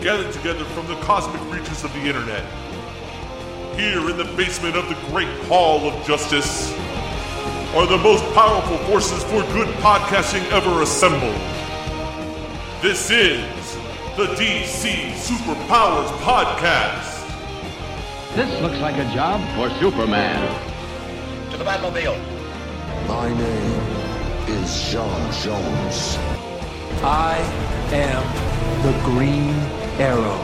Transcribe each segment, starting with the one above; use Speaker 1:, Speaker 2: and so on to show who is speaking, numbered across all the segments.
Speaker 1: gathered together from the cosmic reaches of the internet. Here in the basement of the Great Hall of Justice are the most powerful forces for good podcasting ever assembled. This is the DC Superpowers Podcast.
Speaker 2: This looks like a job for Superman.
Speaker 3: To the Batmobile.
Speaker 4: My name is John Jones.
Speaker 5: I am the Green Arrow.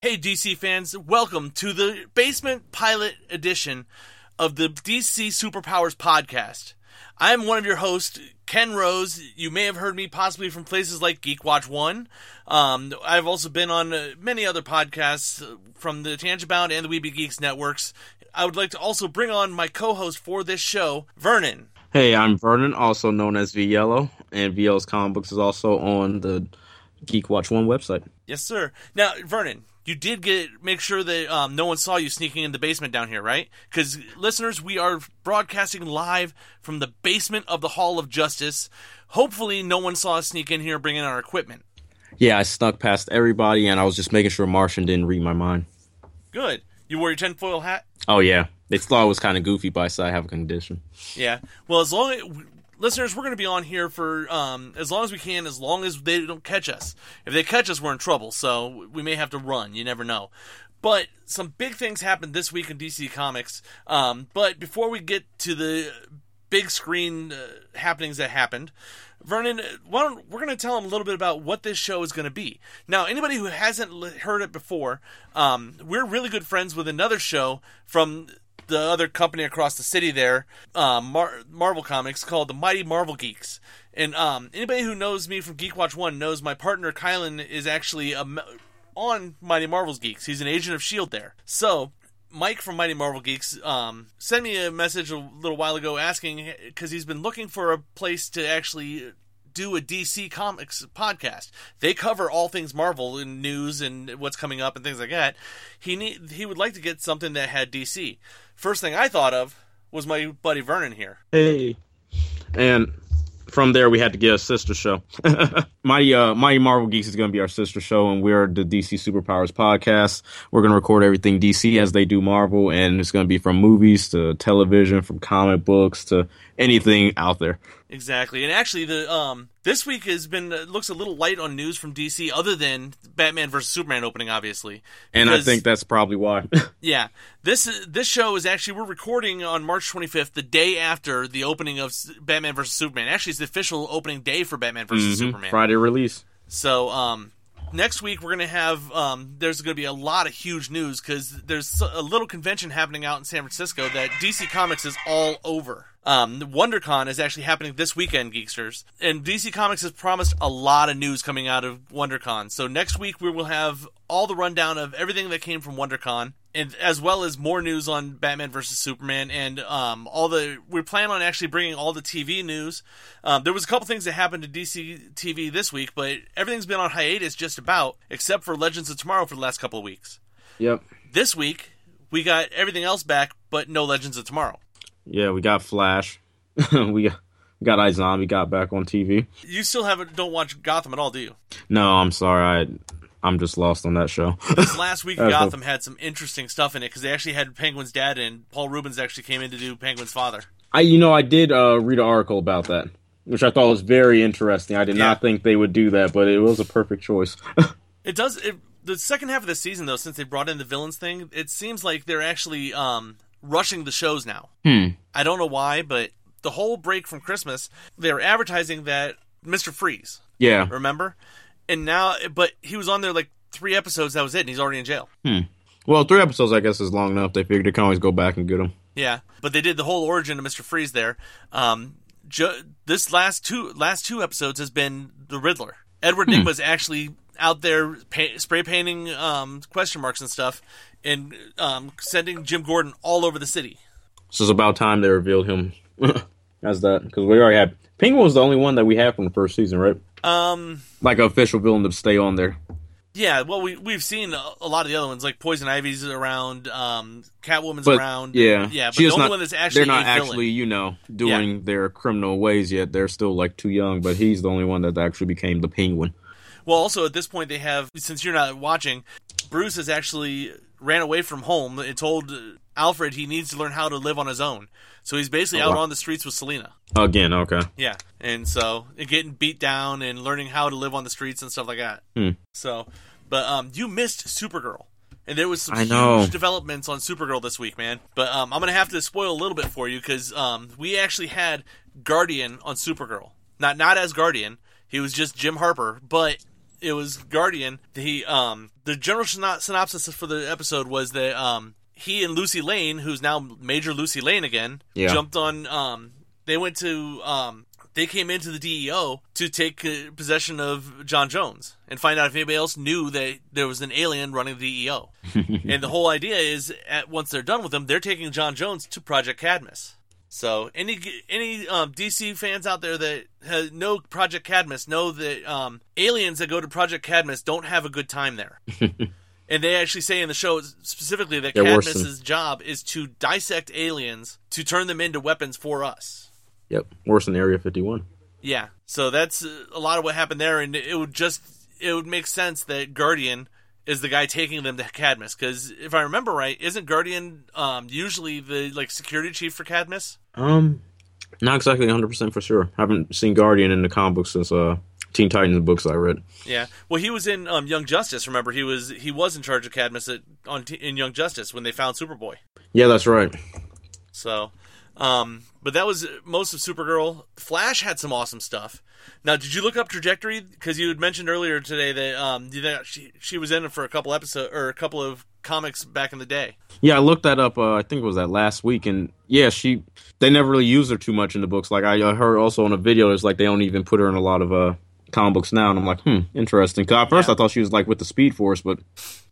Speaker 6: Hey, DC fans, welcome to the Basement Pilot Edition of the DC Superpowers Podcast. I'm one of your hosts, Ken Rose. You may have heard me possibly from places like Geek Watch One. Um, I've also been on uh, many other podcasts uh, from the Tangent Bound and the Weeby Geeks networks. I would like to also bring on my co-host for this show, Vernon.
Speaker 7: Hey, I'm Vernon, also known as V Yellow, and VL's Comic Books is also on the Geek Watch One website.
Speaker 6: Yes, sir. Now, Vernon, you did get make sure that um, no one saw you sneaking in the basement down here, right? Because listeners, we are broadcasting live from the basement of the Hall of Justice. Hopefully, no one saw us sneak in here bringing our equipment.
Speaker 7: Yeah, I snuck past everybody, and I was just making sure Martian didn't read my mind.
Speaker 6: Good. You wore your tinfoil hat.
Speaker 7: Oh yeah, they thought it was kind of goofy, but I said I have a condition.
Speaker 6: Yeah. Well, as long as, listeners, we're going to be on here for um, as long as we can, as long as they don't catch us. If they catch us, we're in trouble. So we may have to run. You never know. But some big things happened this week in DC Comics. Um, but before we get to the big screen uh, happenings that happened, Vernon, we're going to tell them a little bit about what this show is going to be. Now, anybody who hasn't heard it before, um, we're really good friends with another show from the other company across the city there, um, Mar- Marvel Comics, called the Mighty Marvel Geeks. And um, anybody who knows me from Geek Watch One knows my partner Kylan is actually a on Mighty Marvel's Geeks. He's an agent of Shield there. So Mike from Mighty Marvel Geeks um, sent me a message a little while ago asking because he's been looking for a place to actually do a DC Comics podcast. They cover all things Marvel and news and what's coming up and things like that. He need he would like to get something that had DC. First thing I thought of was my buddy Vernon here.
Speaker 7: Hey, and from there we had to get a sister show. my uh, Mighty Marvel Geeks is going to be our sister show, and we're the DC Superpowers podcast. We're going to record everything DC as they do Marvel, and it's going to be from movies to television, from comic books to anything out there.
Speaker 6: Exactly, and actually, the um this week has been uh, looks a little light on news from DC, other than Batman versus Superman opening, obviously.
Speaker 7: And I think that's probably why.
Speaker 6: Yeah, this this show is actually we're recording on March 25th, the day after the opening of Batman vs Superman. Actually, it's the official opening day for Batman versus
Speaker 7: Mhm,
Speaker 6: Superman.
Speaker 7: Friday release.
Speaker 6: So, um, next week we're gonna have um, there's gonna be a lot of huge news because there's a little convention happening out in San Francisco that DC Comics is all over. Um, WonderCon is actually happening this weekend, Geeksters, and DC Comics has promised a lot of news coming out of WonderCon. So next week we will have all the rundown of everything that came from WonderCon, and as well as more news on Batman versus Superman and um, all the. We plan on actually bringing all the TV news. Um, there was a couple things that happened to DC TV this week, but everything's been on hiatus just about, except for Legends of Tomorrow for the last couple of weeks.
Speaker 7: Yep.
Speaker 6: This week we got everything else back, but no Legends of Tomorrow.
Speaker 7: Yeah, we got Flash. we got we got iZombie got back on TV.
Speaker 6: You still haven't don't watch Gotham at all, do you?
Speaker 7: No, I'm sorry. I I'm just lost on that show.
Speaker 6: Last week Gotham had some interesting stuff in it because they actually had Penguin's dad in. Paul Reubens actually came in to do Penguin's father.
Speaker 7: I you know I did uh, read an article about that, which I thought was very interesting. I did
Speaker 6: Yeah.
Speaker 7: not think they would do that, but it was a perfect choice.
Speaker 6: It does. It, the second half of the season, though, since they brought in the villains thing, it seems like they're actually um, rushing the shows now.
Speaker 7: Hmm.
Speaker 6: I don't know why, but the whole break from Christmas, they were advertising that Mister Freeze.
Speaker 7: yeah.
Speaker 6: Remember? And now, but he was on there like three episodes. That was it, and he's already in jail.
Speaker 7: Well, three episodes I guess is long enough. They figured they can always go back and get him.
Speaker 6: Yeah, but they did the whole origin of Mister Freeze there. Um, ju- this last two last two episodes has been the Riddler. Edward Nygma's actually out there pa- spray painting um, question marks and stuff, and um, sending Jim Gordon all over the city.
Speaker 7: So it's about time they revealed him as that because we already had Penguin was the only one that we had from the first season, right?
Speaker 6: Um,
Speaker 7: Like an official villain to stay on there.
Speaker 6: Yeah, well, we we've seen a, lot of the other ones, like Poison Ivy's around, um, Catwoman's
Speaker 7: But
Speaker 6: around.
Speaker 7: yeah,
Speaker 6: yeah, but
Speaker 7: She
Speaker 6: the only
Speaker 7: not-
Speaker 6: one that's actually
Speaker 7: they're not
Speaker 6: a villain.
Speaker 7: actually, you know, doing their criminal ways yet. They're still like too young, but he's the only one that actually became the Penguin.
Speaker 6: Well, also at this point, they have since you're not watching, Bruce has actually ran away from home and told Alfred he needs to learn how to live on his own. So he's basically
Speaker 7: Oh,
Speaker 6: out
Speaker 7: wow.
Speaker 6: on the streets with Selina.
Speaker 7: Again, okay.
Speaker 6: Yeah, and so and getting beat down and learning how to live on the streets and stuff like that.
Speaker 7: Hmm.
Speaker 6: So, but um, you missed Supergirl, and there was some
Speaker 7: I know.
Speaker 6: huge developments on Supergirl this week, man. But um, I'm gonna have to spoil a little bit for you because um, we actually had Guardian on Supergirl, not not as Guardian. He was just Jim Harper, but it was Guardian. He um, the general synopsis for the episode was that um, he and Lucy Lane, who's now Major Lucy Lane again,
Speaker 7: Yeah.
Speaker 6: jumped on. Um, they went to. Um, they came into the DEO to take uh, possession of John Jones and find out if anybody else knew that there was an alien running the DEO. and the whole idea is, at once they're done with him, they're taking John Jones to Project Cadmus. So any any um, DC fans out there that ha know Project Cadmus know that um, aliens that go to Project Cadmus don't have a good time there. and they actually say in the show specifically that
Speaker 7: They're
Speaker 6: Cadmus's job is to dissect aliens to turn them into weapons for us.
Speaker 7: Yep, worse than Area 51.
Speaker 6: Yeah, so that's a lot of what happened there, and it would just it would make sense that Guardian is the guy taking them to Cadmus because if I remember right, isn't Guardian um, usually the like security chief for Cadmus?
Speaker 7: Um, not exactly 100% for sure. haven't seen Guardian in the comic books since uh, Teen Titans books I read.
Speaker 6: Yeah, well, he was in um, Young Justice. Remember, he was he was in charge of Cadmus at, on in Young Justice when they found Superboy.
Speaker 7: Yeah, that's right.
Speaker 6: So, um, but that was most of Supergirl. Flash had some awesome stuff. Now, did you look up Trajectory? Because you had mentioned earlier today that um, you know, she she was in it for a couple episodes or a couple of comics back in the day.
Speaker 7: Yeah, I looked that up. Uh, I think it was that last week, and yeah, she they never really use her too much in the books. Like I heard also on a video, it's like they don't even put her in a lot of uh comic books now, and I'm like, hmm, interesting. Because at first
Speaker 6: Yeah.
Speaker 7: I thought she was like with the Speed Force, but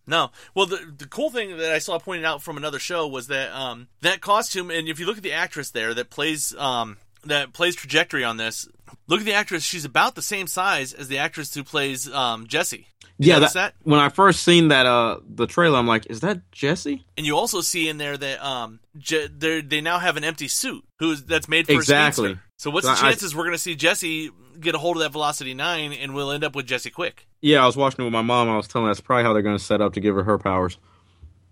Speaker 6: No, well, the the cool thing that I saw pointed out from another show was that um, that costume, and if you look at the actress there that plays um, that plays Trajectory on this, look at the actress. She's about the same size as the actress who plays um, Jesse. Did
Speaker 7: yeah,
Speaker 6: notice
Speaker 7: that, when I first seen that uh the trailer, I'm like, is that Jesse?
Speaker 6: And you also see in there that um, Je- they they now have an empty suit who's that's made for
Speaker 7: Exactly.
Speaker 6: So what's
Speaker 7: So
Speaker 6: the
Speaker 7: I-
Speaker 6: chances we're going to see Jesse get a hold of that Velocity Nine and we'll end up with Jesse Quick?
Speaker 7: Yeah, I was watching it with my mom. I was telling her that's probably how they're going to set up to give her her powers.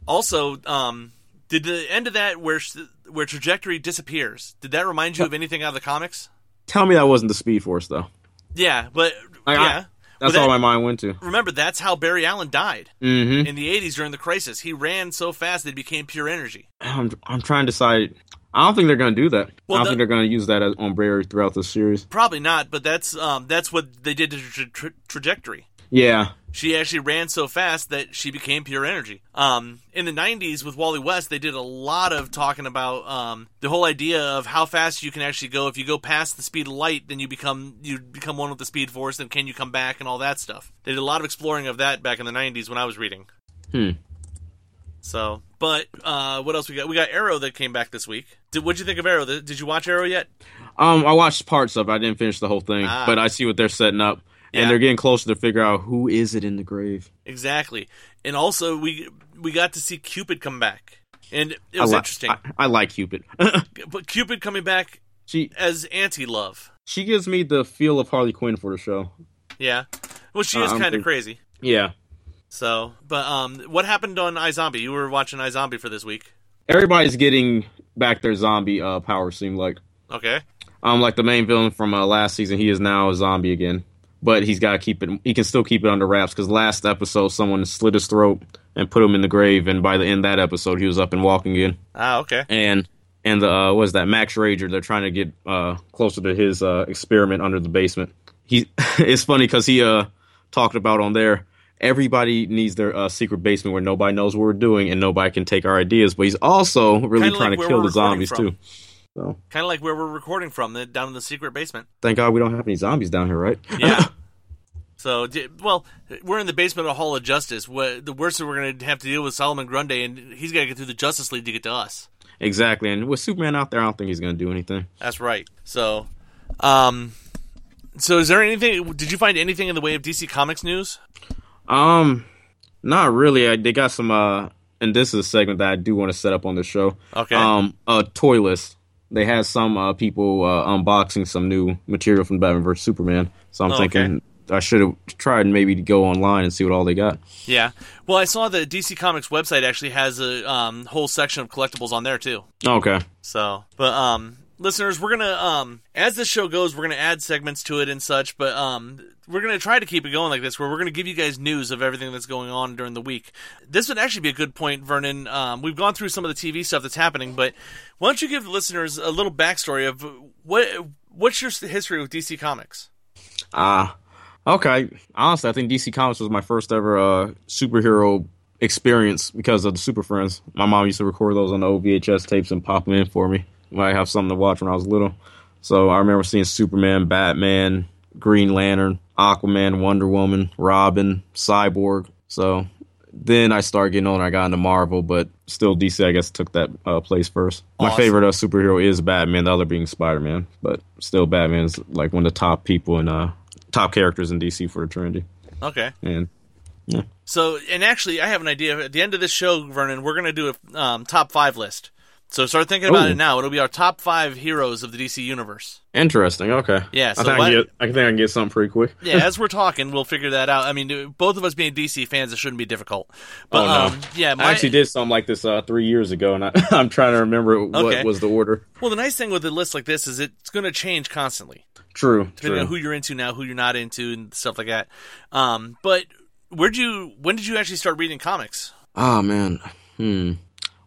Speaker 6: Also, um, did the end of that where where Trajectory disappears? Did that remind you of anything out of the comics?
Speaker 7: Tell me that wasn't the Speed Force though.
Speaker 6: Yeah, but
Speaker 7: Like, I-
Speaker 6: yeah,
Speaker 7: That's
Speaker 6: But
Speaker 7: all my mind went to.
Speaker 6: remember that's how Barry Allen died
Speaker 7: Mm-hmm.
Speaker 6: in the '80s during the crisis. He ran so fast that he became pure energy.
Speaker 7: I'm I'm trying to decide. I don't think they're going to do that.
Speaker 6: Well,
Speaker 7: I don't
Speaker 6: the-
Speaker 7: think they're going to use that as, on Barry throughout the series.
Speaker 6: Probably not, but that's um, that's what they did to tra- Trajectory.
Speaker 7: Yeah,
Speaker 6: she actually ran so fast that she became pure energy. Um, in the 90s with Wally West, they did a lot of talking about um, the whole idea of how fast you can actually go. If you go past the speed of light, then you become you become one with the speed force. And can you come back and all that stuff? They did a lot of exploring of that back in the 90s when I was reading.
Speaker 7: Hmm.
Speaker 6: So, but uh, what else we got? We got Arrow that came back this week. Did what'd you think of Arrow? Did you watch Arrow yet?
Speaker 7: Um, I watched parts of it. I didn't finish the whole thing,
Speaker 6: Ah.
Speaker 7: but I see what they're setting up,
Speaker 6: Yeah.
Speaker 7: and they're getting closer to figure out who is it in the grave.
Speaker 6: Exactly. And also we we got to see Cupid come back, and it
Speaker 7: I
Speaker 6: was
Speaker 7: li-
Speaker 6: interesting.
Speaker 7: I, I like Cupid.
Speaker 6: but Cupid coming back
Speaker 7: she
Speaker 6: as anti-love.
Speaker 7: she gives me the feel of Harley Quinn for the show.
Speaker 6: Yeah. Well, she is
Speaker 7: Uh,
Speaker 6: kind of crazy.
Speaker 7: Yeah,
Speaker 6: So, but um, what happened on iZombie? You were watching iZombie for this week.
Speaker 7: everybody's getting back their zombie uh, power. Seem like
Speaker 6: Okay.
Speaker 7: um, like the main villain from uh, last season, he is now a zombie again, but he's got to keep it. He can still keep it under wraps because last episode someone slit his throat and put him in the grave, and by the end of that episode, he was up and walking again.
Speaker 6: Ah, okay.
Speaker 7: and and the uh, what is that Max Rager? They're trying to get uh, closer to his uh, experiment under the basement. He it's funny because he uh talked about on there. Everybody needs their uh, secret basement where nobody knows what we're doing and nobody can take our ideas. But he's also really
Speaker 6: Kinda
Speaker 7: trying
Speaker 6: like
Speaker 7: to kill the zombies
Speaker 6: from.
Speaker 7: too. So
Speaker 6: Kind of like where we're recording from, the, down in the secret basement.
Speaker 7: thank God we don't have any zombies down here, right?
Speaker 6: Yeah. so, well, we're in the basement of Hall of Justice. The worst that we're going to have to deal with Solomon Grundy, and he's got to get through the Justice League to get to us.
Speaker 7: exactly. And with Superman out there, I don't think he's going to do anything.
Speaker 6: That's right. So, um, so is there anything? Did you find anything in the way of DC Comics news?
Speaker 7: Um, not really. I, they got some. Uh, and this is a segment that I do want to set up on the show.
Speaker 6: Okay.
Speaker 7: Um, a toy list. They had some uh, people uh, unboxing some new material from Batman vs Superman. So I'm
Speaker 6: Oh,
Speaker 7: thinking I should have tried maybe to go online and see what all they got.
Speaker 6: Yeah. Well, I saw the DC Comics website actually has a um, whole section of collectibles on there too.
Speaker 7: Okay.
Speaker 6: So, but um, listeners, we're gonna um, as this show goes, we're gonna add segments to it and such. But um, we're gonna try to keep it going like this, where we're gonna give you guys news of everything that's going on during the week. This would actually be a good point, Vernon. Um, we've gone through some of the TV stuff that's happening, but why don't you give the listeners a little backstory of what what's your history with DC Comics?
Speaker 7: Ah, okay. Honestly, I think DC Comics was my first ever uh, superhero experience because of the Super Friends. My mom used to record those on the OVHS tapes and pop them in for me I have something to watch when I was little. So I remember seeing Superman, Batman, Green Lantern, Aquaman, Wonder Woman, Robin, Cyborg. So then I started getting older. I got into Marvel, but still DC, I guess, took that uh, place first. My favorite uh, superhero is Batman. The other being Spider Man, but still Batman's like one of the top people and uh, top characters in DC for eternity.
Speaker 6: Okay.
Speaker 7: And yeah.
Speaker 6: So, and actually, I have an idea. At the end of this show, Vernon, we're going to do a um, top five list. So start thinking about
Speaker 7: Ooh.
Speaker 6: it now. It'll be our top five heroes of the DC universe.
Speaker 7: interesting. Okay.
Speaker 6: Yeah,
Speaker 7: I
Speaker 6: so
Speaker 7: think I, can get, I think I can get something pretty quick.
Speaker 6: Yeah, as we're talking, we'll figure that out. I mean, both of us being DC fans, it shouldn't be difficult. But
Speaker 7: oh no.
Speaker 6: um, yeah, my,
Speaker 7: I actually did something like this uh, three years ago, and I, I'm trying to remember what
Speaker 6: Okay.
Speaker 7: was the order.
Speaker 6: well, the nice thing with a list like this is it's going to change constantly,
Speaker 7: True.
Speaker 6: depending
Speaker 7: True.
Speaker 6: on who you're into now, who you're not into, and stuff like that. Um, but where'd you? When did you actually start reading comics?
Speaker 7: Oh man, hmm.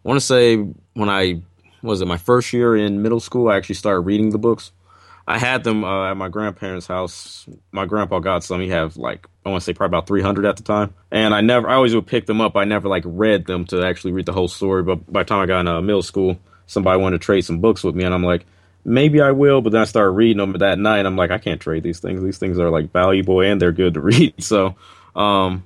Speaker 7: I want to say when I was it my first year in middle school, I actually started reading the books. I had them uh, at my grandparents' house. My grandpa got some. He have like I want to say probably about three hundred at the time, and I never. I always would pick them up. I never like read them to actually read the whole story. But by the time I got in uh, middle school, somebody wanted to trade some books with me, and I'm like. Maybe I will, but then I started reading them that night. I'm like, I can't trade these things. These things are like valuable and they're good to read. So, um,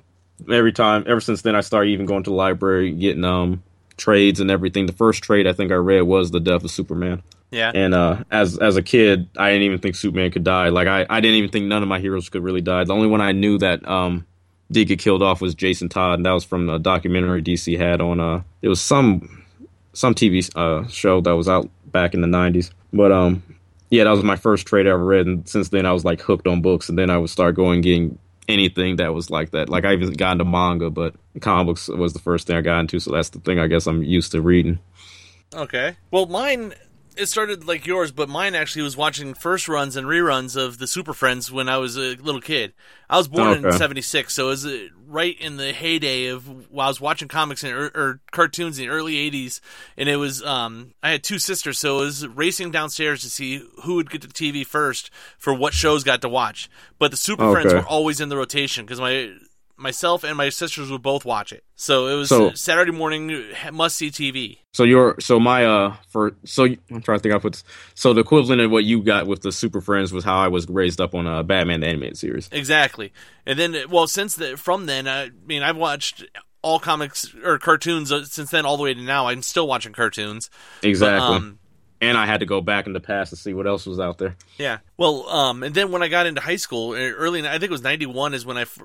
Speaker 7: every time ever since then I started even going to the library getting um trades and everything. The first trade I think I read was The Death of Superman.
Speaker 6: Yeah,
Speaker 7: And uh as as a kid, I didn't even think Superman could die. Like I, I didn't even think none of my heroes could really die. The only one I knew that um did get killed off was Jason Todd, and that was from a documentary DC had on uh it was some some TV uh show that was out back in the nineties. But um yeah, that was my first trade I ever read, and since then I was like hooked on books, and then I would start going getting anything that was like that. Like I even got into manga, but comic books was the first thing I got into, so that's the thing I guess I'm used to reading.
Speaker 6: Okay. Well, mine it started like yours, but mine actually was watching first runs and reruns of the Super Friends when I was a little kid. I was born in '76, so it was uh, right in the heyday of while I was watching comics and or, or cartoons in the early '80s, and it was um I had two sisters, so it was racing downstairs to see who would get to the TV first for what shows got to watch. But the Super Friends were always in the rotation because my myself and my sisters would both watch it. So it was
Speaker 7: So-
Speaker 6: Saturday morning must see TV.
Speaker 7: So your so my uh for so I'm trying to think I put so the equivalent of what you got with the Super Friends was how I was raised up on uh, Batman the animated series.
Speaker 6: Exactly. And then, well, since the, from then, I mean, I've watched all comics or cartoons uh, since then all the way to now. I'm still watching cartoons.
Speaker 7: Exactly.
Speaker 6: But, um,
Speaker 7: and I had to go back in the past to see what else was out there.
Speaker 6: yeah. Well, um, and then when I got into high school, early, I think it was 91 is when I f-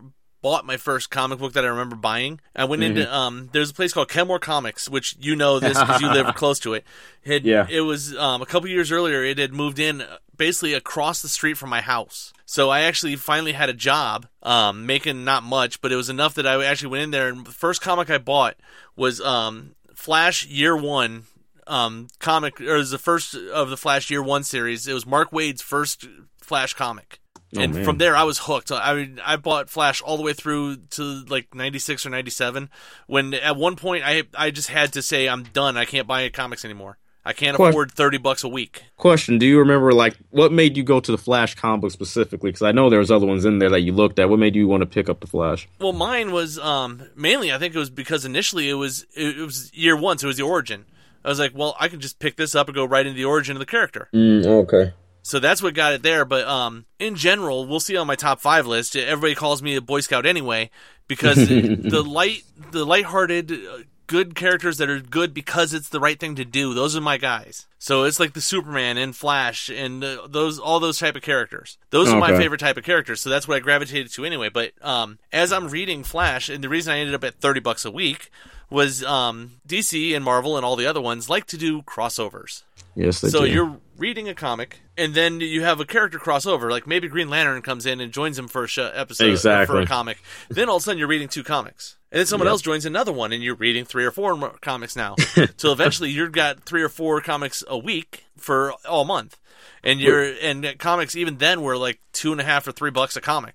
Speaker 6: bought my first comic book that I remember buying. I went into, um, there's a place called Kenmore Comics, which you know this because you live close to it. It,
Speaker 7: Yeah.
Speaker 6: It was, um, a couple years earlier, it had moved in uh, basically across the street from my house. So I actually finally had a job, um, making not much, but it was enough that I actually went in there. And the first comic I bought was um, Flash Year One um, comic, or it was the first of the Flash Year One series. It was Mark Waid's first Flash comic. And
Speaker 7: man.
Speaker 6: from there, I was hooked. I mean, I bought Flash all the way through to like '96 or '97. When at one point, I I just had to say, "I'm done. I can't buy comics anymore. I can't
Speaker 7: Question.
Speaker 6: afford thirty bucks a week."
Speaker 7: Question: Do you remember like what made you go to the Flash comic specifically? Because I know there was other ones in there that you looked at. What made you want to pick up the Flash?
Speaker 6: Well, mine was um, mainly I think it was because initially it was it, it was year one, so it was the origin. I was like, well, I can just pick this up and go right into the origin of the character.
Speaker 7: Mm, okay.
Speaker 6: So that's what got it there. But um, in general, we'll see on my top five list. Everybody calls me a Boy Scout anyway because the light, the lighthearted uh, good characters that are good because it's the right thing to do. Those are my guys. So it's like the Superman and Flash and uh, those all those type of characters. Those are my favorite type of characters. So that's what I gravitated to anyway. But um, as I'm reading Flash, and the reason I ended up at thirty bucks a week was um, DC and Marvel and all the other ones like to do crossovers.
Speaker 7: Yes, they
Speaker 6: So
Speaker 7: do.
Speaker 6: you're reading a comic, and then you have a character crossover. Like maybe Green Lantern comes in and joins him for a episode or for a comic. Then all of a sudden you're reading two comics, and then someone
Speaker 7: Yep.
Speaker 6: else joins another one, and you're reading three or four more comics now. so eventually you've got three or four comics a week for all month, and you're and comics even then were like two and a half or three bucks a comic.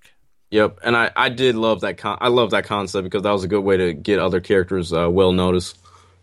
Speaker 7: Yep, and I, I did love that. Con- I love that concept because that was a good way to get other characters uh, well noticed.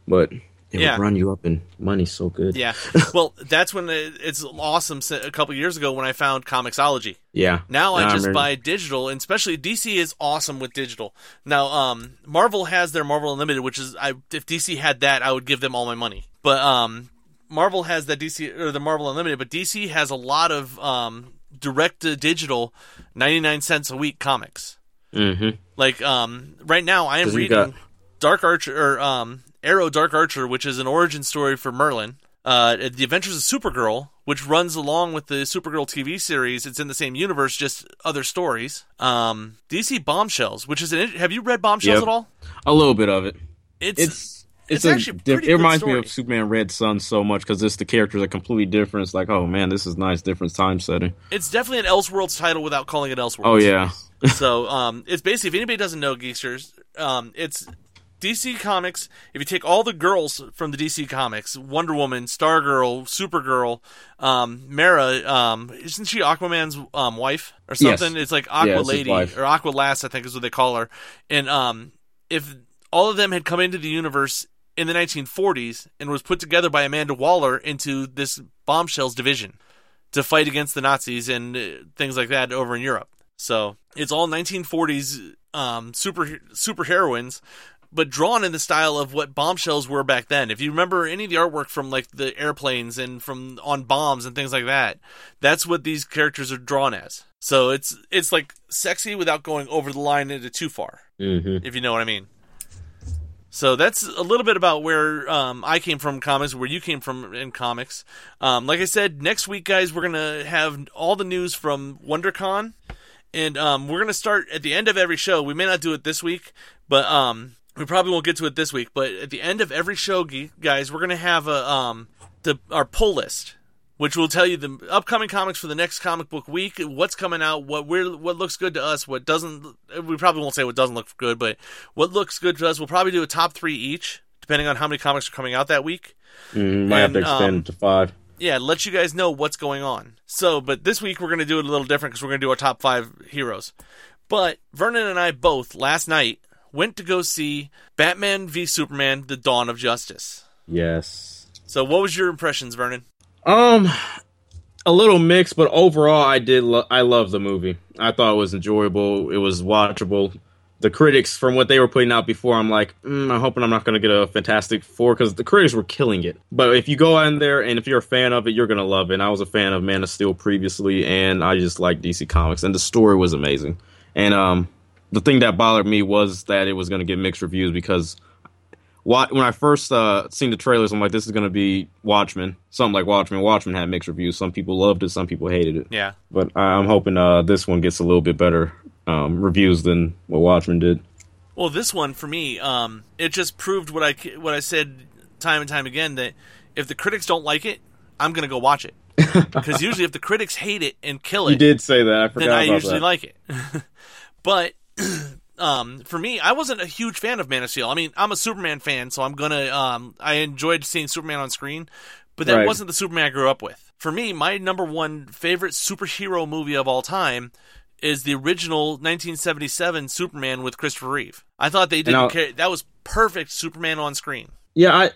Speaker 7: But it
Speaker 6: Yeah.
Speaker 7: would run you up in money so good.
Speaker 6: Yeah, well that's when it's awesome. A couple years ago when I found Comixology.
Speaker 7: yeah.
Speaker 6: Now I
Speaker 7: Nah,
Speaker 6: just buy digital, and especially DC is awesome with digital. Now, um, Marvel has their Marvel Unlimited, which is I if DC had that, I would give them all my money. But um, Marvel has that DC or the Marvel Unlimited, but DC has a lot of um, direct to digital, ninety nine cents a week comics.
Speaker 7: Mm-hmm.
Speaker 6: Like um, right now, I am reading
Speaker 7: got-
Speaker 6: Dark Archer or um, Arrow Dark Archer, which is an origin story for Merlyn. Uh, the Adventures of Supergirl, which runs along with the Supergirl TV series. It's in the same universe, just other stories. Um, DC Bombshells, which is an. Have you read Bombshells
Speaker 7: Yep.
Speaker 6: at all?
Speaker 7: A little bit of it.
Speaker 6: It's
Speaker 7: It's
Speaker 6: it's actually a
Speaker 7: diff- it reminds me of Superman Red Sun so much because it's the characters are completely different. It's like, oh man, this is nice, different time setting.
Speaker 6: it's definitely an Elseworlds title without calling it Elseworlds.
Speaker 7: Oh yeah,
Speaker 6: so um, it's basically if anybody doesn't know Geeksters, um, it's DC Comics. If you take all the girls from the DC Comics, Wonder Woman, Stargirl, Supergirl, um, Mera, um, isn't she Aquaman's um, wife or
Speaker 7: Yes.
Speaker 6: something? It's like Aqua
Speaker 7: Yeah,
Speaker 6: Lady or Aqua Lass, I think is what they call her. And um, if all of them had come into the universe in the 1940s and was put together by Amanda Waller into this bombshells division to fight against the Nazis and uh, things like that over in Europe. So it's all 1940s um, super super heroines, but drawn in the style of what bombshells were back then. If you remember any of the artwork from like the airplanes and from on bombs and things like that, that's what these characters are drawn as. So it's it's like sexy without going over the line into too far,
Speaker 7: mm-hmm.
Speaker 6: if you know what I mean. So that's a little bit about where um, I came from comics, where you came from in comics. Um, like I said, next week, guys, we're gonna have all the news from WonderCon, and um, we're gonna start at the end of every show. We may not do it this week, but um, we probably won't get to it this week. But at the end of every show, guys, we're gonna have a um, the our pull list, which will tell you the upcoming comics for the next comic book week, what's coming out, what we're what looks good to us, what doesn't. We probably won't say what doesn't look good, but what looks good to us. We'll probably do a top three each, depending on how many comics are coming out that week.
Speaker 7: mm might have to
Speaker 6: And,
Speaker 7: extend
Speaker 6: um,
Speaker 7: to five.
Speaker 6: Yeah, let you guys know what's going on. So, but this week we're going to do it a little different because we're going to do our top five heroes. But Vernon and I both last night went to go see Batman v Superman: The Dawn of Justice.
Speaker 7: Yes.
Speaker 6: So, what was your impressions, Vernon?
Speaker 7: Um, a little mixed, but overall, I did. Lo- I love the movie. I thought it was enjoyable. It was watchable. The critics, from what they were putting out before, I'm like, mm, I'm hoping I'm not going to get a Fantastic Four because the critics were killing it. But if you go in there and if you're a fan of it, you're going to love it. And I was a fan of Man of Steel previously, and I just like DC Comics, and the story was amazing. And um, the thing that bothered me was that it was going to get mixed reviews because when I first uh, seen the trailers, I'm like, this is going to be Watchmen, something like Watchmen. Watchmen had mixed reviews. Some people loved it, some people hated it.
Speaker 6: Yeah.
Speaker 7: But I'm hoping uh, this one gets a little bit better um, reviews than what Watchmen did.
Speaker 6: Well, this one for me, um, it just proved what I what I said time and time again that if the critics don't like it, I'm going to go watch it. Because usually, if the critics hate it and kill it,
Speaker 7: You did say that. I forgot
Speaker 6: then I usually
Speaker 7: that.
Speaker 6: like it. but um, for me, I wasn't a huge fan of Man of Steel. I mean, I'm a Superman fan, so I'm gonna. Um, I enjoyed seeing Superman on screen, but that
Speaker 7: Right.
Speaker 6: wasn't the Superman I grew up with. For me, my number one favorite superhero movie of all time is the original 1977 Superman with Christopher Reeve. I thought they did
Speaker 7: I'll-
Speaker 6: not that was perfect Superman on screen.
Speaker 7: Yeah, I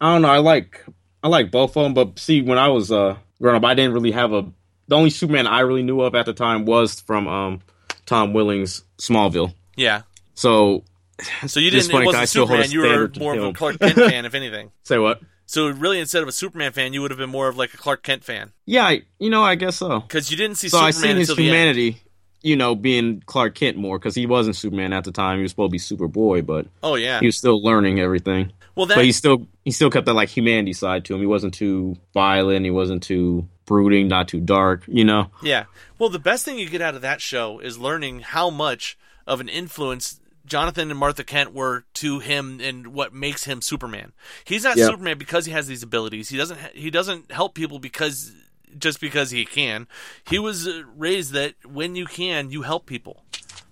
Speaker 7: I don't know. I like I like both of them, but see, when I was uh growing up, I didn't really have a. The only Superman I really knew of at the time was from um Tom Welling's Smallville.
Speaker 6: Yeah.
Speaker 7: So
Speaker 6: So you didn't. It
Speaker 7: I
Speaker 6: wasn't Superman. You were more of a. Clark Kent fan, if anything.
Speaker 7: say what?
Speaker 6: So really, instead of a Superman fan, you would have been more of like a Clark Kent fan.
Speaker 7: Yeah, I, you know, I guess so.
Speaker 6: because you didn't see
Speaker 7: So I
Speaker 6: Superman
Speaker 7: seen his
Speaker 6: until the end.
Speaker 7: humanity. you know, being Clark Kent more because he wasn't Superman at the time. He was supposed to be Superboy, but
Speaker 6: Oh yeah.
Speaker 7: he was still learning everything.
Speaker 6: well, that
Speaker 7: but he still he still kept that like humanity side to him. He wasn't too violent. He wasn't too brooding. Not too dark. You know.
Speaker 6: Yeah. Well, the best thing you get out of that show is learning how much of an influence Jonathan and Martha Kent were to him and what makes him Superman. He's not
Speaker 7: Yep.
Speaker 6: Superman because he has these abilities. He doesn't he doesn't help people because just because he can. He was uh, raised that when you can, you help people.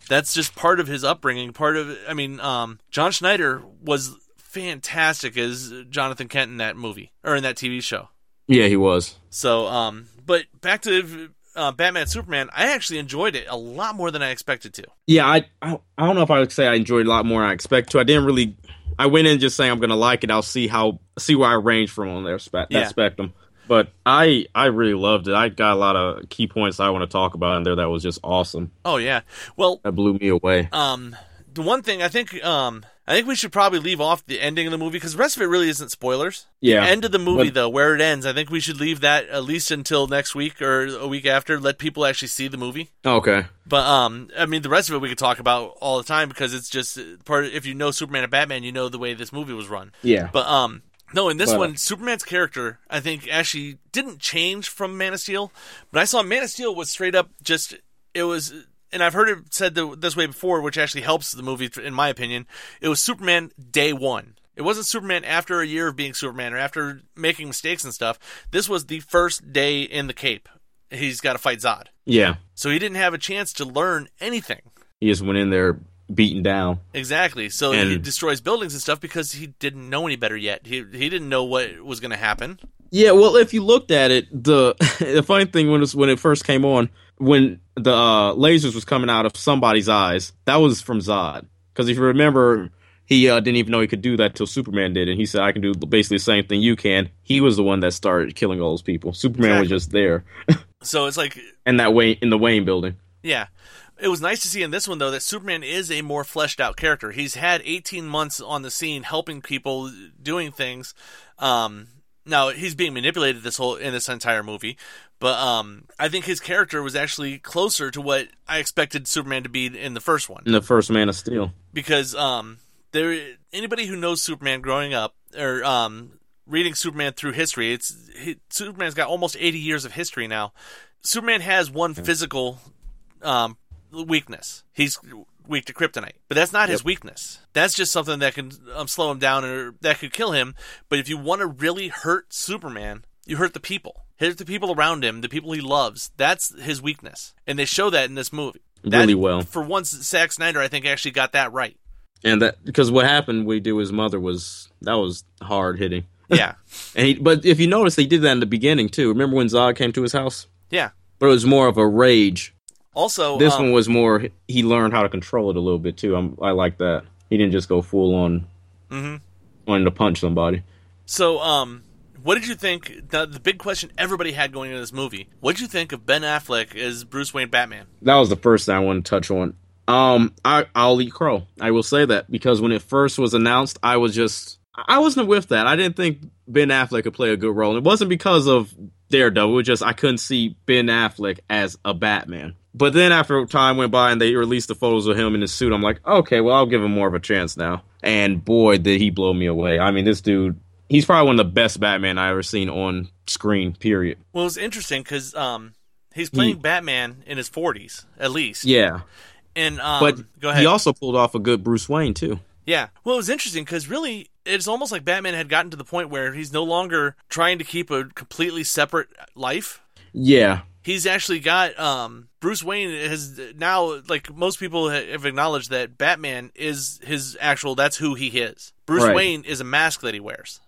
Speaker 6: That's just part of his upbringing. Part of I mean, um, John Schneider was fantastic as Jonathan Kent in that movie or in that TV show.
Speaker 7: Yeah, he was.
Speaker 6: So, um, but back to uh, Batman Superman, I actually enjoyed it a lot more than I expected to.
Speaker 7: Yeah, I, I I don't know if I would say I enjoyed a lot more than I expect to. I didn't really. I went in just saying I'm gonna like it. I'll see how see where I range from on their spe-
Speaker 6: Yeah.
Speaker 7: that spectrum. But I I really loved it. I got a lot of key points I want to talk about in there that was just awesome.
Speaker 6: Oh yeah. Well,
Speaker 7: That blew me away.
Speaker 6: um, the one thing I think, um, I think we should probably leave off the ending of the movie because the rest of it really isn't spoilers.
Speaker 7: Yeah.
Speaker 6: The end of the movie
Speaker 7: But-
Speaker 6: though, where it ends, I think we should leave that at least until next week or a week after. Let people actually see the movie.
Speaker 7: Okay.
Speaker 6: But um, I mean, the rest of it we could talk about all the time because it's just uh, part. If you know Superman and Batman, you know the way this movie was run.
Speaker 7: Yeah.
Speaker 6: But um, no, in this
Speaker 7: But-
Speaker 6: one, Superman's character, I think, actually didn't change from Man of Steel. But I saw Man of Steel was straight up just it was, and I've heard it said this way before, which actually helps the movie, in my opinion. It was Superman day one. It wasn't Superman after a year of being Superman or after making mistakes and stuff. This was the first day in the Cape. He's got to fight Zod,
Speaker 7: yeah.
Speaker 6: so he didn't have a chance to learn anything.
Speaker 7: He just went in there beaten down.
Speaker 6: Exactly. So he destroys buildings and stuff because he didn't know any better yet. He he didn't know what was going to happen.
Speaker 7: Yeah, well, if you looked at it, the the funny thing when it, was- when it first came on, when the uh, lasers was coming out of somebody's eyes, that was from Zod. Because if you remember, he uh, didn't even know he could do that till Superman did, and he said, "I can do basically the same thing you can." He was the one that started killing all those people. Superman was just there,
Speaker 6: So it's like,
Speaker 7: in that way, in the Wayne building.
Speaker 6: yeah. It was nice to see in this one though that Superman is a more fleshed out character. He's had 18 months on the scene helping people, doing things. Um, now he's being manipulated this whole in this entire movie, but um, I think his character was actually closer to what I expected Superman to be in the first one.
Speaker 7: In the first Man of Steel.
Speaker 6: because um there anybody who knows Superman growing up or um reading Superman through history it's he, Superman's got almost 80 years of history now Superman has one physical um weakness he's weak to kryptonite but that's not his weakness that's just something that can um, slow him down or that could kill him but if you want to really hurt Superman you hurt the people hurt the people around him the people he loves that's his weakness and they show that in this movie That-
Speaker 7: Really well.
Speaker 6: for once Zack Snyder I think actually got that right
Speaker 7: And that because what happened, we do his mother was that was hard hitting.
Speaker 6: Yeah.
Speaker 7: And he, but if you notice, they did that in the beginning too. Remember when Zod came to his house?
Speaker 6: Yeah.
Speaker 7: But it was more of a rage.
Speaker 6: Also,
Speaker 7: This
Speaker 6: um,
Speaker 7: one was more. He learned how to control it a little bit too. I'm, I like that. He didn't just go full on,
Speaker 6: Mhm.
Speaker 7: wanting to punch somebody.
Speaker 6: so um, what did you think? The, the big question everybody had going into this movie: What did you think of Ben Affleck as Bruce Wayne Batman?
Speaker 7: That was the first thing I wanted to touch on. Um, I I'll eat crow. I will say that because when it first was announced, I was just I wasn't with that. I didn't think Ben Affleck could play a good role. And it wasn't because of Daredevil. It was just I couldn't see Ben Affleck as a Batman. But then after time went by and they released the photos of him in his suit, I'm like, okay, well I'll give him more of a chance now. And boy, did he blow me away. I mean, this dude, he's probably one of the best Batman I ever seen on screen. Period.
Speaker 6: Well, it's interesting because um, he's playing Batman in his 40s at least.
Speaker 7: Yeah,
Speaker 6: And um,
Speaker 7: but
Speaker 6: go ahead.
Speaker 7: he also pulled off a good Bruce Wayne too.
Speaker 6: Yeah. Well, it was interesting because really, it's almost like Batman had gotten to the point where he's no longer trying to keep a completely separate life.
Speaker 7: Yeah,
Speaker 6: He's actually got um, Bruce Wayne has now like most people have acknowledged that Batman is his actual. That's who he is. Bruce
Speaker 7: Right.
Speaker 6: Wayne is a mask that he wears.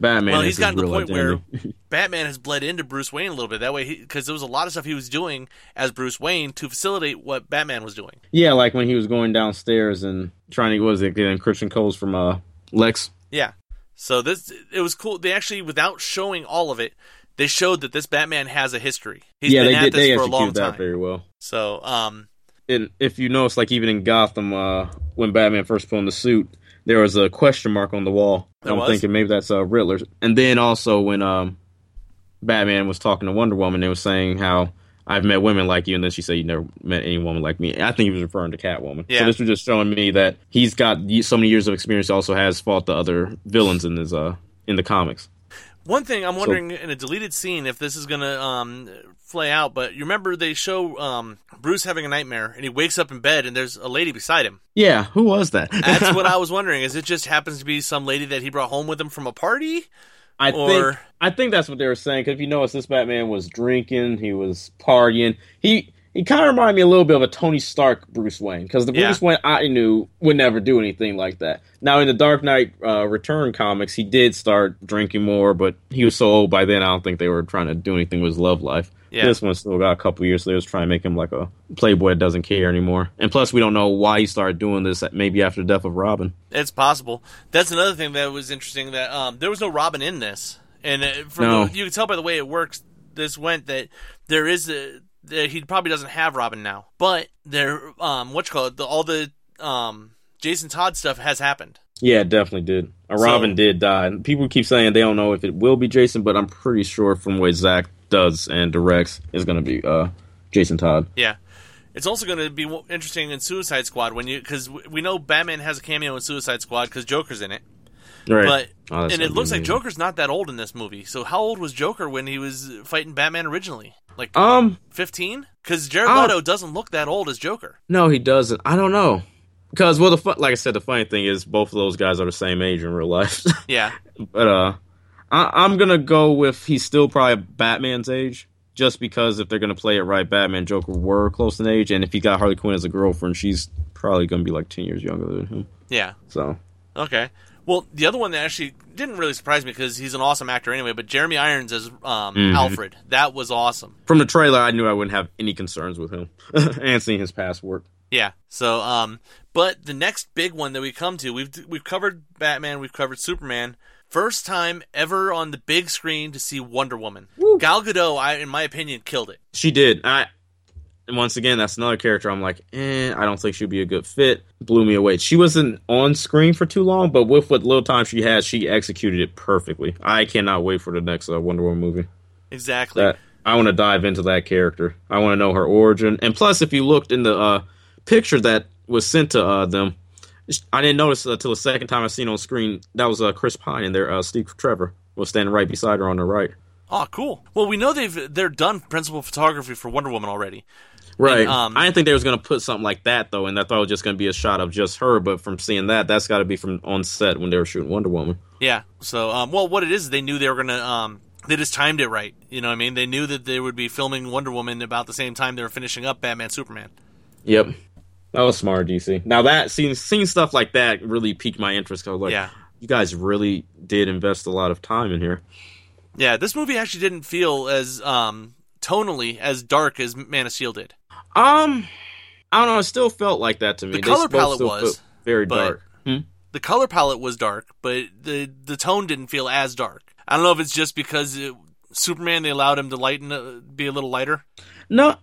Speaker 7: Batman.
Speaker 6: well, he's gotten to the point
Speaker 7: identity.
Speaker 6: where Batman has bled into Bruce Wayne a little bit. That way, because there was a lot of stuff he was doing as Bruce Wayne to facilitate what Batman was doing.
Speaker 7: yeah, like when he was going downstairs and trying to what was it get encryption codes from uh Lex.
Speaker 6: Yeah. So this it was cool. They actually, without showing all of it, they showed that this Batman has a history. He's
Speaker 7: yeah,
Speaker 6: been
Speaker 7: they
Speaker 6: at
Speaker 7: did.
Speaker 6: this
Speaker 7: They
Speaker 6: for a long
Speaker 7: executed that
Speaker 6: time.
Speaker 7: very well.
Speaker 6: So, um,
Speaker 7: And if you notice, like even in Gotham, uh, when Batman first put on the suit, there was a question mark on the wall. I'm
Speaker 6: was?
Speaker 7: thinking maybe that's uh, Riddler. And then also when um, Batman was talking to Wonder Woman, they was saying how I've met women like you, and then she said you never met any woman like me. I think he was referring to Catwoman.
Speaker 6: Yeah.
Speaker 7: So this was just showing me that he's got so many years of experience. He also has fought the other villains in his uh in the comics.
Speaker 6: One thing I'm wondering in a deleted scene if this is gonna um, play out, but you remember they show um, Bruce having a nightmare and he wakes up in bed and there's a lady beside him.
Speaker 7: Yeah, who was that?
Speaker 6: That's what I was wondering. Is it just happens to be some lady that he brought home with him from a party?
Speaker 7: I
Speaker 6: Or-
Speaker 7: think I think that's what they were saying. Because if you notice, this Batman was drinking, he was partying. He he kind of reminded me a little bit of a Tony Stark Bruce Wayne. Because the
Speaker 6: Yeah.
Speaker 7: Bruce Wayne I knew would never do anything like that. Now in the Dark Knight uh, Return comics, he did start drinking more, but he was so old by then. I don't think they were trying to do anything with his love life.
Speaker 6: Yeah.
Speaker 7: This one still got a couple years, so they was trying to make him like a playboy that doesn't care anymore. And plus, we don't know why he started doing this. Maybe after the death of Robin.
Speaker 6: It's possible. That's another thing that was interesting. That um, there was no Robin in this, and uh, from
Speaker 7: No.
Speaker 6: the, you can tell by the way it works. This went that there is a that he probably doesn't have Robin now, but there um what you call it the, all the um Jason Todd stuff has happened.
Speaker 7: Yeah, it definitely did. A
Speaker 6: So-
Speaker 7: Robin did die. And People keep saying they don't know if it will be Jason, but I'm pretty sure from what Zack does and directs is going to be uh, Jason Todd.
Speaker 6: Yeah. It's also going to be interesting in Suicide Squad when you because we know Batman has a cameo in Suicide Squad because Joker's in it,
Speaker 7: Right.
Speaker 6: but
Speaker 7: Oh,
Speaker 6: and it looks like. Joker's not that old in this movie. So how old was Joker when he was fighting Batman originally? Like
Speaker 7: Um,
Speaker 6: fifteen? Because Jared. Leto doesn't look that old as Joker.
Speaker 7: no, he doesn't. I don't know. Because well, the fun, like I said, the funny thing is both of those guys are the same age in real life.
Speaker 6: Yeah,
Speaker 7: but uh, I, I'm gonna go with he's still probably Batman's age, just because if they're gonna play it right, Batman Joker were close in age, and if he got Harley Quinn as a girlfriend, she's probably gonna be like ten years younger than him.
Speaker 6: yeah.
Speaker 7: So
Speaker 6: Okay. Well, the other one that actually didn't really surprise me because he's an awesome actor anyway. But Jeremy Irons as um,
Speaker 7: Mm-hmm.
Speaker 6: Alfred, that was awesome.
Speaker 7: from the trailer, I knew I wouldn't have any concerns with him and seeing his past work.
Speaker 6: Yeah. So, um, but the next big one that we come to, we've we've covered Batman, we've covered Superman. First time ever on the big screen to see Wonder Woman. Gal Gadot, I, in my opinion, killed it.
Speaker 7: She did. I and once again, that's another character. I'm like, eh, I don't think she'd be a good fit. Blew me away. She wasn't on screen for too long, but with what little time she had, she executed it perfectly. I cannot wait for the next uh, Wonder Woman movie.
Speaker 6: Exactly.
Speaker 7: That I want to dive into that character. I want to know her origin. And plus, if you looked in the uh, picture that was sent to uh, them, I didn't notice until the second time I seen on screen that was uh, Chris Pine and there. Uh, Steve Trevor was standing right beside her on the right.
Speaker 6: Oh, cool. Well, we know they've they're done principal photography for Wonder Woman already.
Speaker 7: Right.
Speaker 6: And, um,
Speaker 7: I didn't think they was going to put something like that though, and I thought it was just going to be a shot of just her. But from seeing that, that's got to be from on set when they were shooting Wonder Woman.
Speaker 6: Yeah. So, um, well, what it is, they knew they were gonna. Um, they just timed it right. You know what I mean? They knew that they would be filming Wonder Woman about the same time they were finishing up Batman Superman.
Speaker 7: Yep. That was smart, DC. Now that seeing seeing stuff like that really piqued my interest. 'cause I was like,
Speaker 6: Yeah.
Speaker 7: you guys really did invest a lot of time in here.
Speaker 6: Yeah, this movie actually didn't feel as um, tonally as dark as Man of Steel did.
Speaker 7: Um, I don't know. It still felt like that to me.
Speaker 6: The
Speaker 7: They
Speaker 6: color palette was,
Speaker 7: very dark. Hmm?
Speaker 6: The color palette was dark, but the the tone didn't feel as dark. I don't know if it's just because it, Superman they allowed him to lighten, uh, be a little lighter.
Speaker 7: No,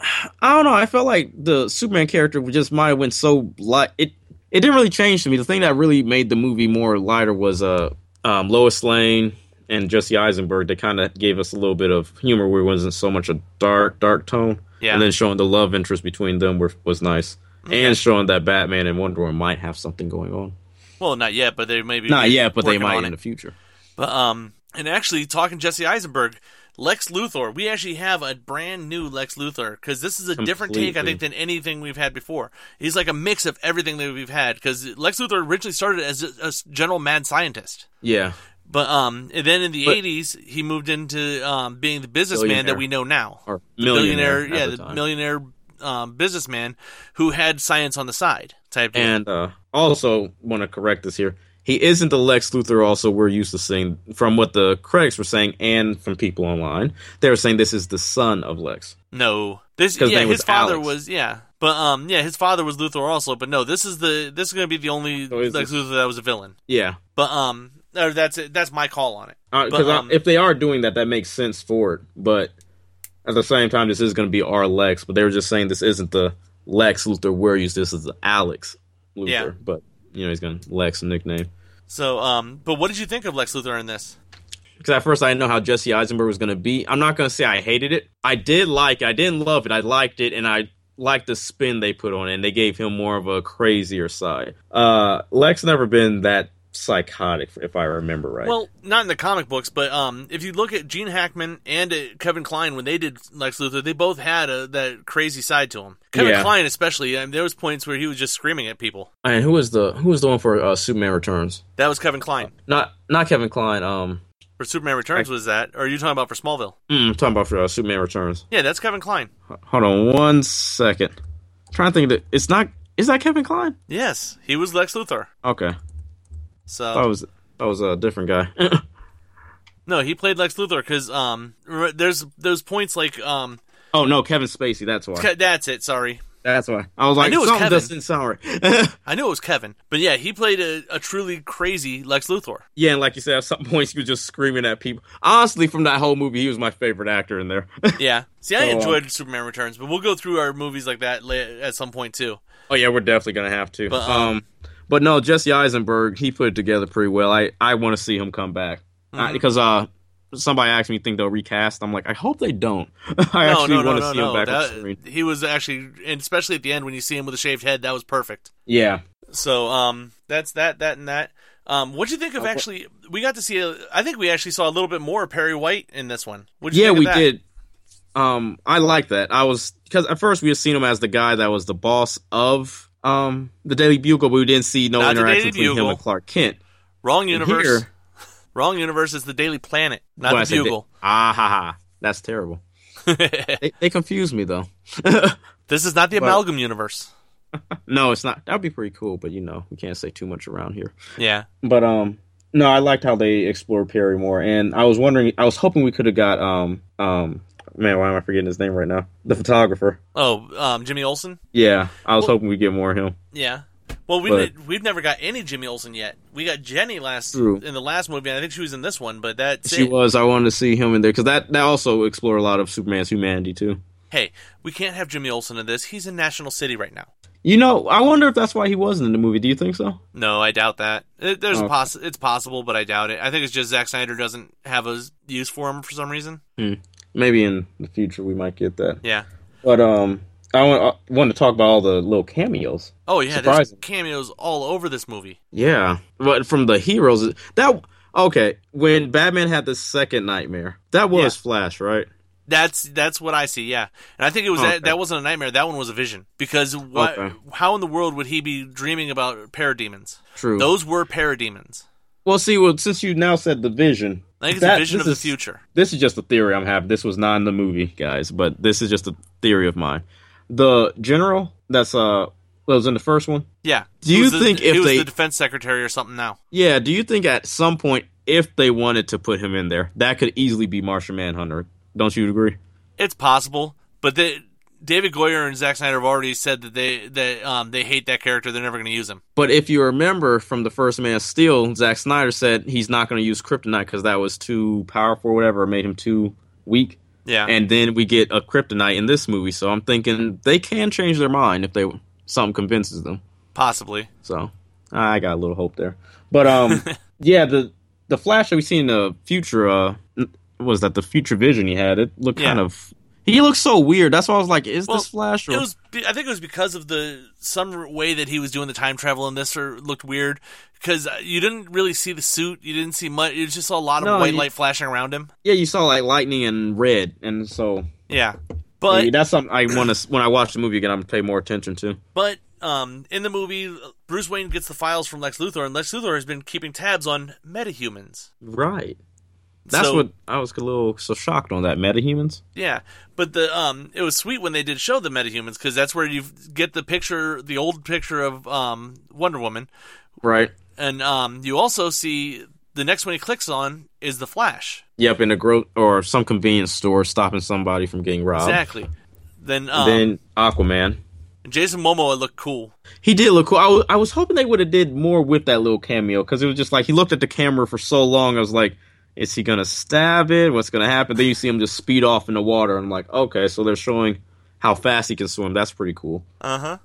Speaker 7: I don't know. I felt like the Superman character just might have went so light. It it didn't really change to me. The thing that really made the movie more lighter was uh um, Lois Lane and Jesse Eisenberg. They kind of gave us a little bit of humor where it wasn't so much a dark dark tone.
Speaker 6: Yeah.
Speaker 7: and then showing the love interest between them were, was nice, and showing that Batman and Wonder Woman might have something going on.
Speaker 6: Well, not yet, but they maybe
Speaker 7: Not yet, but they might in
Speaker 6: it.
Speaker 7: the future.
Speaker 6: But um, and actually talking Jesse Eisenberg, Lex Luthor, we actually have a brand new Lex Luthor because this is a different take, I think, than anything we've had before. He's like a mix of everything that we've had because Lex Luthor originally started as a, a general mad scientist.
Speaker 7: Yeah,
Speaker 6: But um, and then in the
Speaker 7: But-
Speaker 6: '80s, he moved into um, being the businessman that we know now,
Speaker 7: or
Speaker 6: The
Speaker 7: millionaire,
Speaker 6: yeah, the,
Speaker 7: the
Speaker 6: millionaire um, businessman who had science on the side type.
Speaker 7: And uh, also want to correct this here. He isn't the Lex Luthor. Also, we're used to seeing from what the critics were saying, and from people online, they were saying this is the son of Lex.
Speaker 6: No, this yeah, his father
Speaker 7: Alex.
Speaker 6: was yeah, but um yeah, his father was Luthor also, but no, this is the this is gonna be the only
Speaker 7: So
Speaker 6: Lex Luthor that was a villain.
Speaker 7: Yeah,
Speaker 6: But um, or that's it. That's my call on it.
Speaker 7: because
Speaker 6: But, um,
Speaker 7: if they are doing that, that makes sense for it. But at the same time, this is going to be our Lex. But they were just saying this isn't the Lex Luthor we're used. This is the Alex Luthor.
Speaker 6: Yeah.
Speaker 7: But you know he's going to Lex nickname.
Speaker 6: So um, but what did you think of Lex Luthor in this?
Speaker 7: because at first I didn't know how Jesse Eisenberg was going to be. I'm not going to say I hated it. I did like. it. I didn't love it. I liked it, and I liked the spin they put on it. And they gave him more of a crazier side. Uh, Lex never been that psychotic, if I remember right.
Speaker 6: Well, not in the comic books, but um, if you look at Gene Hackman and uh, Kevin Kline when they did Lex Luthor, they both had a, that crazy side to him. Kevin
Speaker 7: Yeah.
Speaker 6: Kline, especially, I mean, there was points where he was just screaming at people.
Speaker 7: and who was the who was the one for uh, Superman Returns?
Speaker 6: That was Kevin Kline.
Speaker 7: Not not Kevin Kline. Um,
Speaker 6: For Superman Returns, was that? Or are you talking about for Smallville?
Speaker 7: mm, I'm talking about for uh, Superman Returns.
Speaker 6: Yeah, that's Kevin Kline.
Speaker 7: Hold on one second. trying to think that it's not. Is that Kevin Kline?
Speaker 6: Yes, he was Lex Luthor.
Speaker 7: Okay,
Speaker 6: So
Speaker 7: that was that was a different guy.
Speaker 6: no, he played Lex Luthor because um, there's those points like um,
Speaker 7: oh no, Kevin Spacey. That's why.
Speaker 6: That's it. Sorry,
Speaker 7: That's why. I was like, I
Speaker 6: knew it was Kevin.
Speaker 7: doesn't sound right.
Speaker 6: I knew it was Kevin, but yeah, he played a, a truly crazy Lex Luthor.
Speaker 7: yeah, and like you said, at some points he was just screaming at people. Honestly, from that whole movie, he was my favorite actor in there.
Speaker 6: Yeah. See, I
Speaker 7: So, um,
Speaker 6: enjoyed Superman Returns, but we'll go through our movies like that at some point too.
Speaker 7: oh yeah, we're definitely gonna have to.
Speaker 6: But,
Speaker 7: um,
Speaker 6: um,
Speaker 7: but no, Jesse Eisenberg, he put it together pretty well. I I want to see him come back
Speaker 6: Mm-hmm.
Speaker 7: Uh, because uh. Somebody asked me, think they'll recast? I'm like, I hope they don't. I
Speaker 6: No,
Speaker 7: actually
Speaker 6: no, no,
Speaker 7: want to see him back on screen.
Speaker 6: he was actually, and especially at the end when you see him with a shaved head, that was perfect.
Speaker 7: Yeah,
Speaker 6: So, um, that's that, that, and that. Um, what'd you think of actually? We got to see. A, I think we actually saw a little bit more of Perry White in this one.
Speaker 7: Yeah, we
Speaker 6: that?
Speaker 7: did. Um, I like that. I was because at first we had seen him as the guy that was the boss of um the Daily Bugle, but we didn't see no
Speaker 6: Not
Speaker 7: interaction between him and Clark Kent.
Speaker 6: Wrong universe.
Speaker 7: here-
Speaker 6: Wrong universe is the Daily Planet, not
Speaker 7: I
Speaker 6: the Bugle.
Speaker 7: ah ha ha, that's terrible. they, they confused me though.
Speaker 6: this is not the
Speaker 7: Well-
Speaker 6: amalgam universe.
Speaker 7: no, it's not. That'd be pretty cool, but you know we can't say too much around here.
Speaker 6: Yeah.
Speaker 7: But um, no, I liked how they explored Perry more, and I was wondering, I was hoping we could have got um um man, why am I forgetting his name right now? The photographer.
Speaker 6: Oh, um, Jimmy Olsen.
Speaker 7: Yeah, I was
Speaker 6: Well-
Speaker 7: hoping we'd get more of him.
Speaker 6: Yeah. Well, we
Speaker 7: but,
Speaker 6: we've never got any Jimmy Olsen yet. We got Jenny last
Speaker 7: True.
Speaker 6: in the last movie, and I think she was in this one. But that
Speaker 7: She
Speaker 6: it.
Speaker 7: was. I wanted to see him in there because that that also explored a lot of Superman's humanity too.
Speaker 6: Hey, we can't have Jimmy Olsen in this. He's in National City right now.
Speaker 7: You know, I wonder if that's why he wasn't in the movie. Do you think so?
Speaker 6: No, I doubt that. It, there's a poss- It's possible, but I doubt it. I think it's just Zack Snyder doesn't have a use for him for some reason.
Speaker 7: Maybe in the future we might get that.
Speaker 6: Yeah.
Speaker 7: But um, I want I wanted to talk about all the little cameos.
Speaker 6: Oh yeah, there's
Speaker 7: Surprising.
Speaker 6: cameos all over this movie.
Speaker 7: Yeah, but from the heroes that okay when Batman had the second nightmare that was
Speaker 6: Yeah.
Speaker 7: Flash, right?
Speaker 6: That's that's what I see. Yeah, and I think it was
Speaker 7: Okay.
Speaker 6: that, that wasn't a nightmare. That one was a vision. Because what?
Speaker 7: Okay.
Speaker 6: How in the world would he be dreaming about parademons?
Speaker 7: True.
Speaker 6: Those were parademons.
Speaker 7: Well, see, well since you now said the vision,
Speaker 6: I think it's
Speaker 7: that-
Speaker 6: a vision
Speaker 7: this
Speaker 6: of
Speaker 7: is-
Speaker 6: the future.
Speaker 7: This is just a theory I'm having. This was not in the movie, guys, but this is just a theory of mine. The general that's uh that was in the first one.
Speaker 6: Yeah.
Speaker 7: Do you
Speaker 6: the-
Speaker 7: think if
Speaker 6: he was
Speaker 7: they-
Speaker 6: the defense secretary or something now?
Speaker 7: Yeah, do you think at some point if they wanted to put him in there, that could easily be Martian Manhunter? Don't you agree?
Speaker 6: It's possible, but they, David Goyer and Zack Snyder have already said that they that um, they hate that character. They're never going to use him.
Speaker 7: But if you remember from the first Man of Steel, Zack Snyder said he's not going to use Kryptonite because that was too powerful or whatever, made him too weak.
Speaker 6: Yeah.
Speaker 7: And then we get a Kryptonite in this movie, so I'm thinking they can change their mind if they something convinces them.
Speaker 6: possibly.
Speaker 7: So I got a little hope there. But um, yeah, the the Flash that we see in the future, uh, was that the future vision he had? It looked
Speaker 6: Yeah.
Speaker 7: kind of. He looks so weird. That's why I was like, "Is
Speaker 6: Well,
Speaker 7: this Flash?" Or,
Speaker 6: It was. I think it was because of the some way that he was doing the time travel in this, or looked weird. Because you didn't really see the suit. You didn't see much. You just saw a lot of
Speaker 7: No,
Speaker 6: white
Speaker 7: you-
Speaker 6: light flashing around him.
Speaker 7: yeah, you saw like lightning and red, and so
Speaker 6: Yeah. But
Speaker 7: yeah, that's something I want to. When I watch the movie again, I'm gonna pay more attention to.
Speaker 6: But um, in the movie, Bruce Wayne gets the files from Lex Luthor, and Lex Luthor has been keeping tabs on metahumans.
Speaker 7: Right. That's
Speaker 6: So-
Speaker 7: what I was a little so shocked on that metahumans.
Speaker 6: Yeah, but the um, it was sweet when they did show the metahumans because that's where you get the picture, the old picture of um Wonder Woman,
Speaker 7: Right.
Speaker 6: and um, you also see the next one he clicks on is the Flash.
Speaker 7: Yep, in a gro or some convenience store, stopping somebody from getting robbed.
Speaker 6: Exactly. Then um,
Speaker 7: Then Aquaman.
Speaker 6: Jason Momoa looked cool.
Speaker 7: He did look cool. I I was hoping they would have did more with that little cameo because it was just like he looked at the camera for so long. I was like, is he gonna stab it? What's gonna happen? Then you see him just speed off in the water. I'm like, okay, so they're showing how fast he can swim. That's pretty cool.
Speaker 6: Uh huh.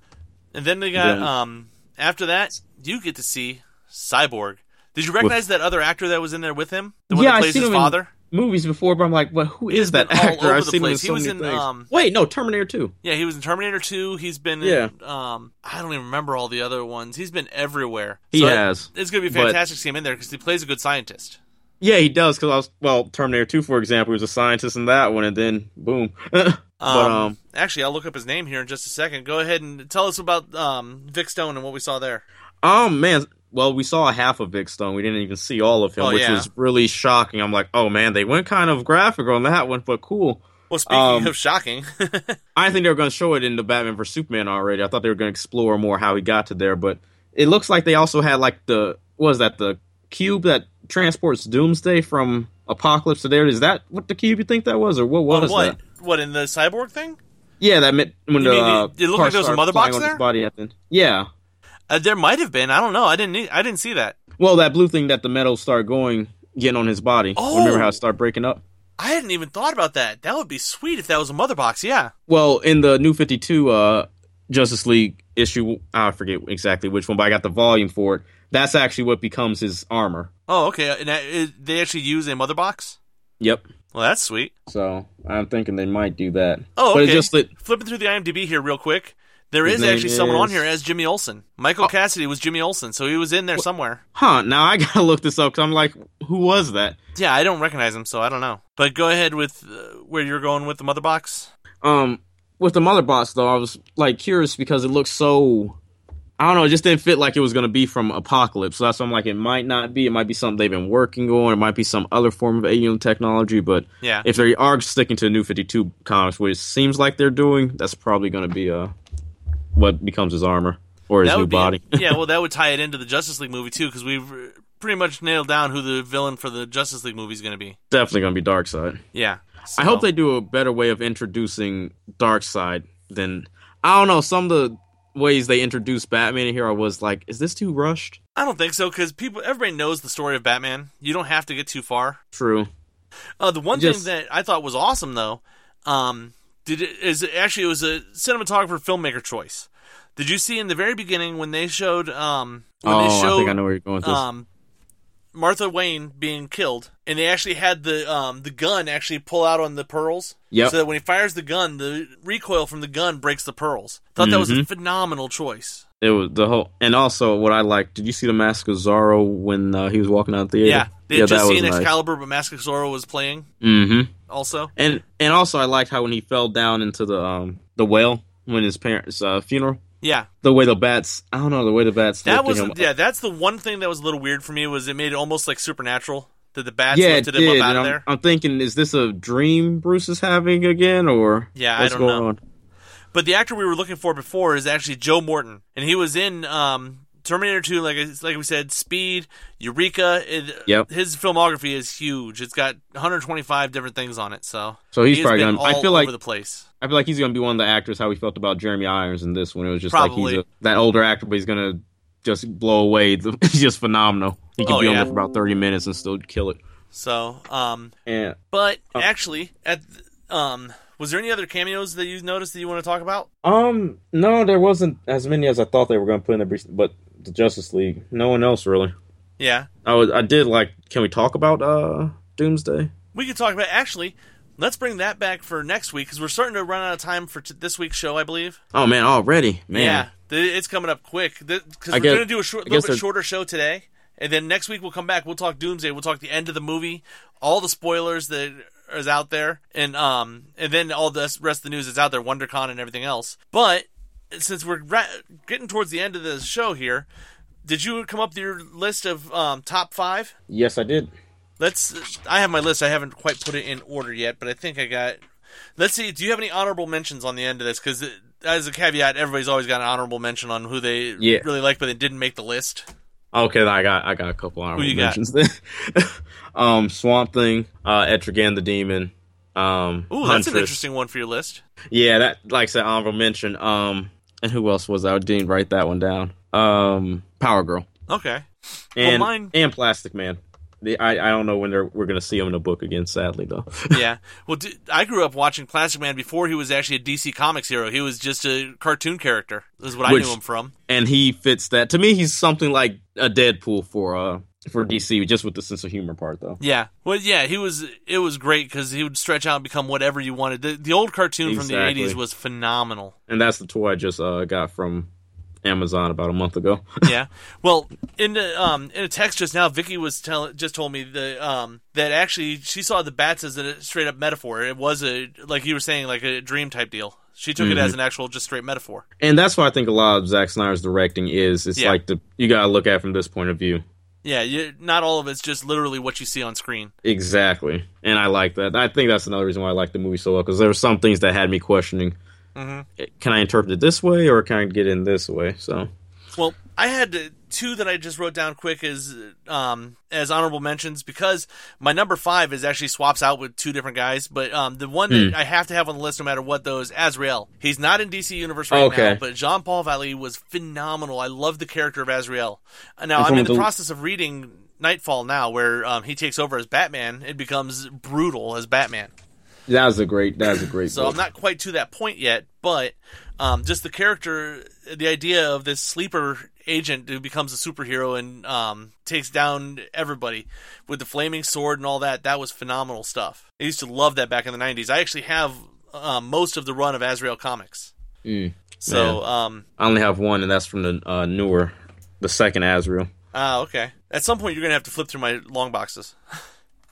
Speaker 6: And then they got
Speaker 7: Then-
Speaker 6: um after that you get to see Cyborg. Did you recognize that other actor that was in there with him? The one
Speaker 7: yeah,
Speaker 6: that plays
Speaker 7: seen
Speaker 6: his
Speaker 7: him
Speaker 6: father?
Speaker 7: in movies before, but I'm like, well, who is that actor? I've seen him in
Speaker 6: place. He
Speaker 7: so
Speaker 6: was
Speaker 7: many
Speaker 6: in,
Speaker 7: things.
Speaker 6: um,
Speaker 7: Wait, no, Terminator 2.
Speaker 6: Yeah, he was in Terminator 2. He's been
Speaker 7: Yeah.
Speaker 6: in um I don't even remember all the other ones. He's been everywhere.
Speaker 7: He
Speaker 6: So it-
Speaker 7: has,
Speaker 6: It's going to be fantastic to see him in there cuz he plays a good scientist.
Speaker 7: Yeah, he does. Because I was well, Terminator 2, for example, he was a scientist in that one, and then boom. but
Speaker 6: Um,
Speaker 7: um,
Speaker 6: actually, I'll look up his name here in just a second. Go ahead and tell us about um Vic Stone and what we saw there.
Speaker 7: Oh man. Well, we saw half of Vic Stone. We didn't even see all of him,
Speaker 6: Oh,
Speaker 7: which
Speaker 6: yeah.
Speaker 7: was really shocking. I'm like, oh man, they went kind of graphic on that one, but cool.
Speaker 6: Well, speaking
Speaker 7: Um,
Speaker 6: of shocking,
Speaker 7: I think they were going to show it in the Batman vs Superman already. I thought they were going to explore more how he got to there, but it looks like they also had like the was that the cube that transports Doomsday from Apokolips to there. Is that what the cube you think that was, or what was
Speaker 6: what?
Speaker 7: that?
Speaker 6: What in the cyborg thing?
Speaker 7: Yeah, that meant when
Speaker 6: You
Speaker 7: the
Speaker 6: mean
Speaker 7: uh,
Speaker 6: it- looked like there was a mother box there?
Speaker 7: body at the end. Yeah,
Speaker 6: Uh, there might have been. I don't know. I didn't. need- I didn't see that.
Speaker 7: well, that blue thing that the metal started going, getting on his body.
Speaker 6: Oh.
Speaker 7: Remember how it started breaking up?
Speaker 6: I hadn't even thought about that. That would be sweet if that was a mother box. Yeah.
Speaker 7: Well, in the New Fifty Two uh, Justice League issue, I forget exactly which one, but I got the volume for it. That's actually what becomes his armor.
Speaker 6: Oh, okay. And that, it, they actually use a mother box.
Speaker 7: Yep.
Speaker 6: Well, that's sweet.
Speaker 7: So I'm thinking they might do that.
Speaker 6: Oh, okay.
Speaker 7: just that
Speaker 6: Flipping through the IMDb here real quick. there is
Speaker 7: His
Speaker 6: is actually someone on here as Jimmy Olsen. Michael Cassidy was Jimmy Olsen, so he was in there somewhere.
Speaker 7: huh? Now I gotta look this up because I'm like, who was that?
Speaker 6: Yeah, I don't recognize him, so I don't know. But go ahead with uh, where you're going with the mother box.
Speaker 7: Um, with the mother box though, I was like curious because it looks so. I don't know. It just didn't fit like it was gonna be from Apokolips. So that's why I'm like, it might not be. It might be something they've been working on. It might be some other form of alien technology. But
Speaker 6: Yeah.
Speaker 7: if they are sticking to the New Fifty Two comics, which it seems like they're doing, that's probably gonna be uh what becomes his armor or his
Speaker 6: that
Speaker 7: new
Speaker 6: be
Speaker 7: body.
Speaker 6: yeah, well, that would tie it into the Justice League movie too, because we've pretty much nailed down who the villain for the Justice League movie is going to be.
Speaker 7: Definitely gonna be Darkseid.
Speaker 6: Yeah.
Speaker 7: I hope they do a better way of introducing Darkseid than I don't know. Some of the ways they introduced Batman in here, I was like, is this too rushed?
Speaker 6: I don't think so because people, everybody knows the story of Batman. You don't have to get too far.
Speaker 7: True.
Speaker 6: Uh, the one
Speaker 7: Just-
Speaker 6: thing that I thought was awesome though, um, did it is actually it was a cinematographer filmmaker choice. Did you see in the very beginning when they showed um when
Speaker 7: oh,
Speaker 6: they showed
Speaker 7: I think I know where you're going with this.
Speaker 6: um Martha Wayne being killed and they actually had the um the gun actually pull out on the pearls.
Speaker 7: Yep.
Speaker 6: So that when he fires the gun, the recoil from the gun breaks the pearls. Thought that was
Speaker 7: Mm-hmm.
Speaker 6: a phenomenal choice.
Speaker 7: it was the whole, and also what I liked. Did you see the Mask of Zorro when uh, he was walking out the theater?
Speaker 6: Yeah. They had just seen
Speaker 7: was nice.
Speaker 6: Excalibur, but Mask of Zorro was playing
Speaker 7: Mm-hmm.
Speaker 6: also.
Speaker 7: And and also I liked how when he fell down into the um the well when his parents' uh, funeral.
Speaker 6: Yeah.
Speaker 7: The way the bats, I don't know, the way the bats.
Speaker 6: That was
Speaker 7: him
Speaker 6: yeah. That's the one thing that was a little weird for me was it made it almost like supernatural that the bats
Speaker 7: yeah,
Speaker 6: lifted him up out of
Speaker 7: I'm,
Speaker 6: there.
Speaker 7: I'm thinking, is this a dream Bruce is having again, or
Speaker 6: Yeah, I don't
Speaker 7: going
Speaker 6: know.
Speaker 7: on?
Speaker 6: But the actor we were looking for before is actually Joe Morton, and he was in um, Terminator 2. Like like we said, Speed, Eureka. It,
Speaker 7: Yep.
Speaker 6: His filmography is huge. It's got 125 different things on it. So
Speaker 7: So he's
Speaker 6: he
Speaker 7: probably
Speaker 6: been
Speaker 7: gonna- I feel like-
Speaker 6: over the place.
Speaker 7: I feel like he's gonna be one of the actors how we felt about Jeremy Irons in this one. It was just
Speaker 6: Probably.
Speaker 7: like he's a, that older actor, but he's gonna just blow away. He's just phenomenal. He can
Speaker 6: Oh,
Speaker 7: be on there for about thirty minutes and still kill it.
Speaker 6: So, um,
Speaker 7: And
Speaker 6: but
Speaker 7: Oh.
Speaker 6: actually, at um, was there any other cameos that you noticed that you want to talk about?
Speaker 7: um, no, there wasn't as many as I thought they were gonna put in the brief, but the Justice League. No one else really.
Speaker 6: Yeah,
Speaker 7: I was, I did like. Can we talk about uh Doomsday?
Speaker 6: we could talk about actually. Let's bring that back for next week because we're starting to run out of time for t- this week's show, I believe.
Speaker 7: Oh man, already man.
Speaker 6: Yeah, th- it's coming up quick because we're
Speaker 7: guess-
Speaker 6: to do a short, little bit shorter show today, and then next week we'll come back. We'll talk Doomsday. We'll talk the end of the movie, all the spoilers that is out there, and um, and then all the rest of the news that's out there, WonderCon and everything else. But since we're ra- getting towards the end of the show here, did you come up with your list of um, top five?
Speaker 7: Yes, I did.
Speaker 6: Let's. I have my list. I haven't quite put it in order yet, but I think I got. Let's see. Do you have any honorable mentions on the end of this? Because as a caveat, everybody's always got an honorable mention on who they
Speaker 7: Yeah.
Speaker 6: really like, but they didn't make the list.
Speaker 7: Okay, I got I got a couple honorable who
Speaker 6: you got?
Speaker 7: mentions. Then. um, Swamp Thing, uh, Etrigan the Demon. Um,
Speaker 6: Ooh, that's an interesting one for your list.
Speaker 7: Yeah, that like I said, honorable mention. Um, and who else was that? I didn't write that one down. Um, Power Girl
Speaker 6: Okay.
Speaker 7: and
Speaker 6: mine-
Speaker 7: and Plastic Man. The, I I don't know when they're we're gonna see him in a book again. Sadly, though.
Speaker 6: yeah. Well, d- I grew up watching Plastic Man before he was actually a DC Comics hero. He was just a cartoon character. Is what I knew him from.
Speaker 7: and he fits that. To me, he's something like a Deadpool for uh for DC, just with the sense of humor part though.
Speaker 6: Yeah, well, yeah, he was. It was great because he would stretch out and become whatever you wanted. The, the old cartoon from the '80s was phenomenal.
Speaker 7: And that's the toy I just uh, got from Amazon about a month ago.
Speaker 6: yeah. Well, in the, um in a text just now, Vicky was telling just told me that um that actually she saw the bats as a straight up metaphor. It was a like you were saying like a dream type deal. She took it
Speaker 7: Mm-hmm.
Speaker 6: as an actual just straight metaphor.
Speaker 7: and that's why I think a lot of Zack Snyder's directing is. It's
Speaker 6: Yeah.
Speaker 7: like the you gotta look at it from this point of view.
Speaker 6: Yeah, you, not all of it's just literally what you see on screen.
Speaker 7: Exactly, and I like that. I think that's another reason why I like the movie so well because there were some things that had me questioning:
Speaker 6: Mm-hmm.
Speaker 7: Can I interpret it this way or can I get in this way? So
Speaker 6: Well, I had two that I just wrote down quick as um, as honorable mentions because my number five is actually swaps out with two different guys. But um, the one
Speaker 7: Hmm.
Speaker 6: that I have to have on the list, no matter what, though, is Azrael. He's not in DC Universe right
Speaker 7: Okay.
Speaker 6: now, but Jean Paul Valley was phenomenal. I love the character of Azrael. Now I'm in the
Speaker 7: the-
Speaker 6: process of reading Knightfall now, where um, he takes over as Batman. It becomes brutal as Batman.
Speaker 7: that was a great. That was a great.
Speaker 6: So
Speaker 7: book.
Speaker 6: I'm not quite to that point yet, but um, just the character, the idea of this sleeper agent who becomes a superhero and um, takes down everybody with the flaming sword and all that, that was phenomenal stuff. I used to love that back in the 90s. I actually have um, most of the run of Azrael comics.
Speaker 7: Mm,
Speaker 6: So, um,
Speaker 7: I only have one, and that's from the uh, newer, the second Azrael.
Speaker 6: ah, okay. At some point, you're going to have to flip through my long boxes.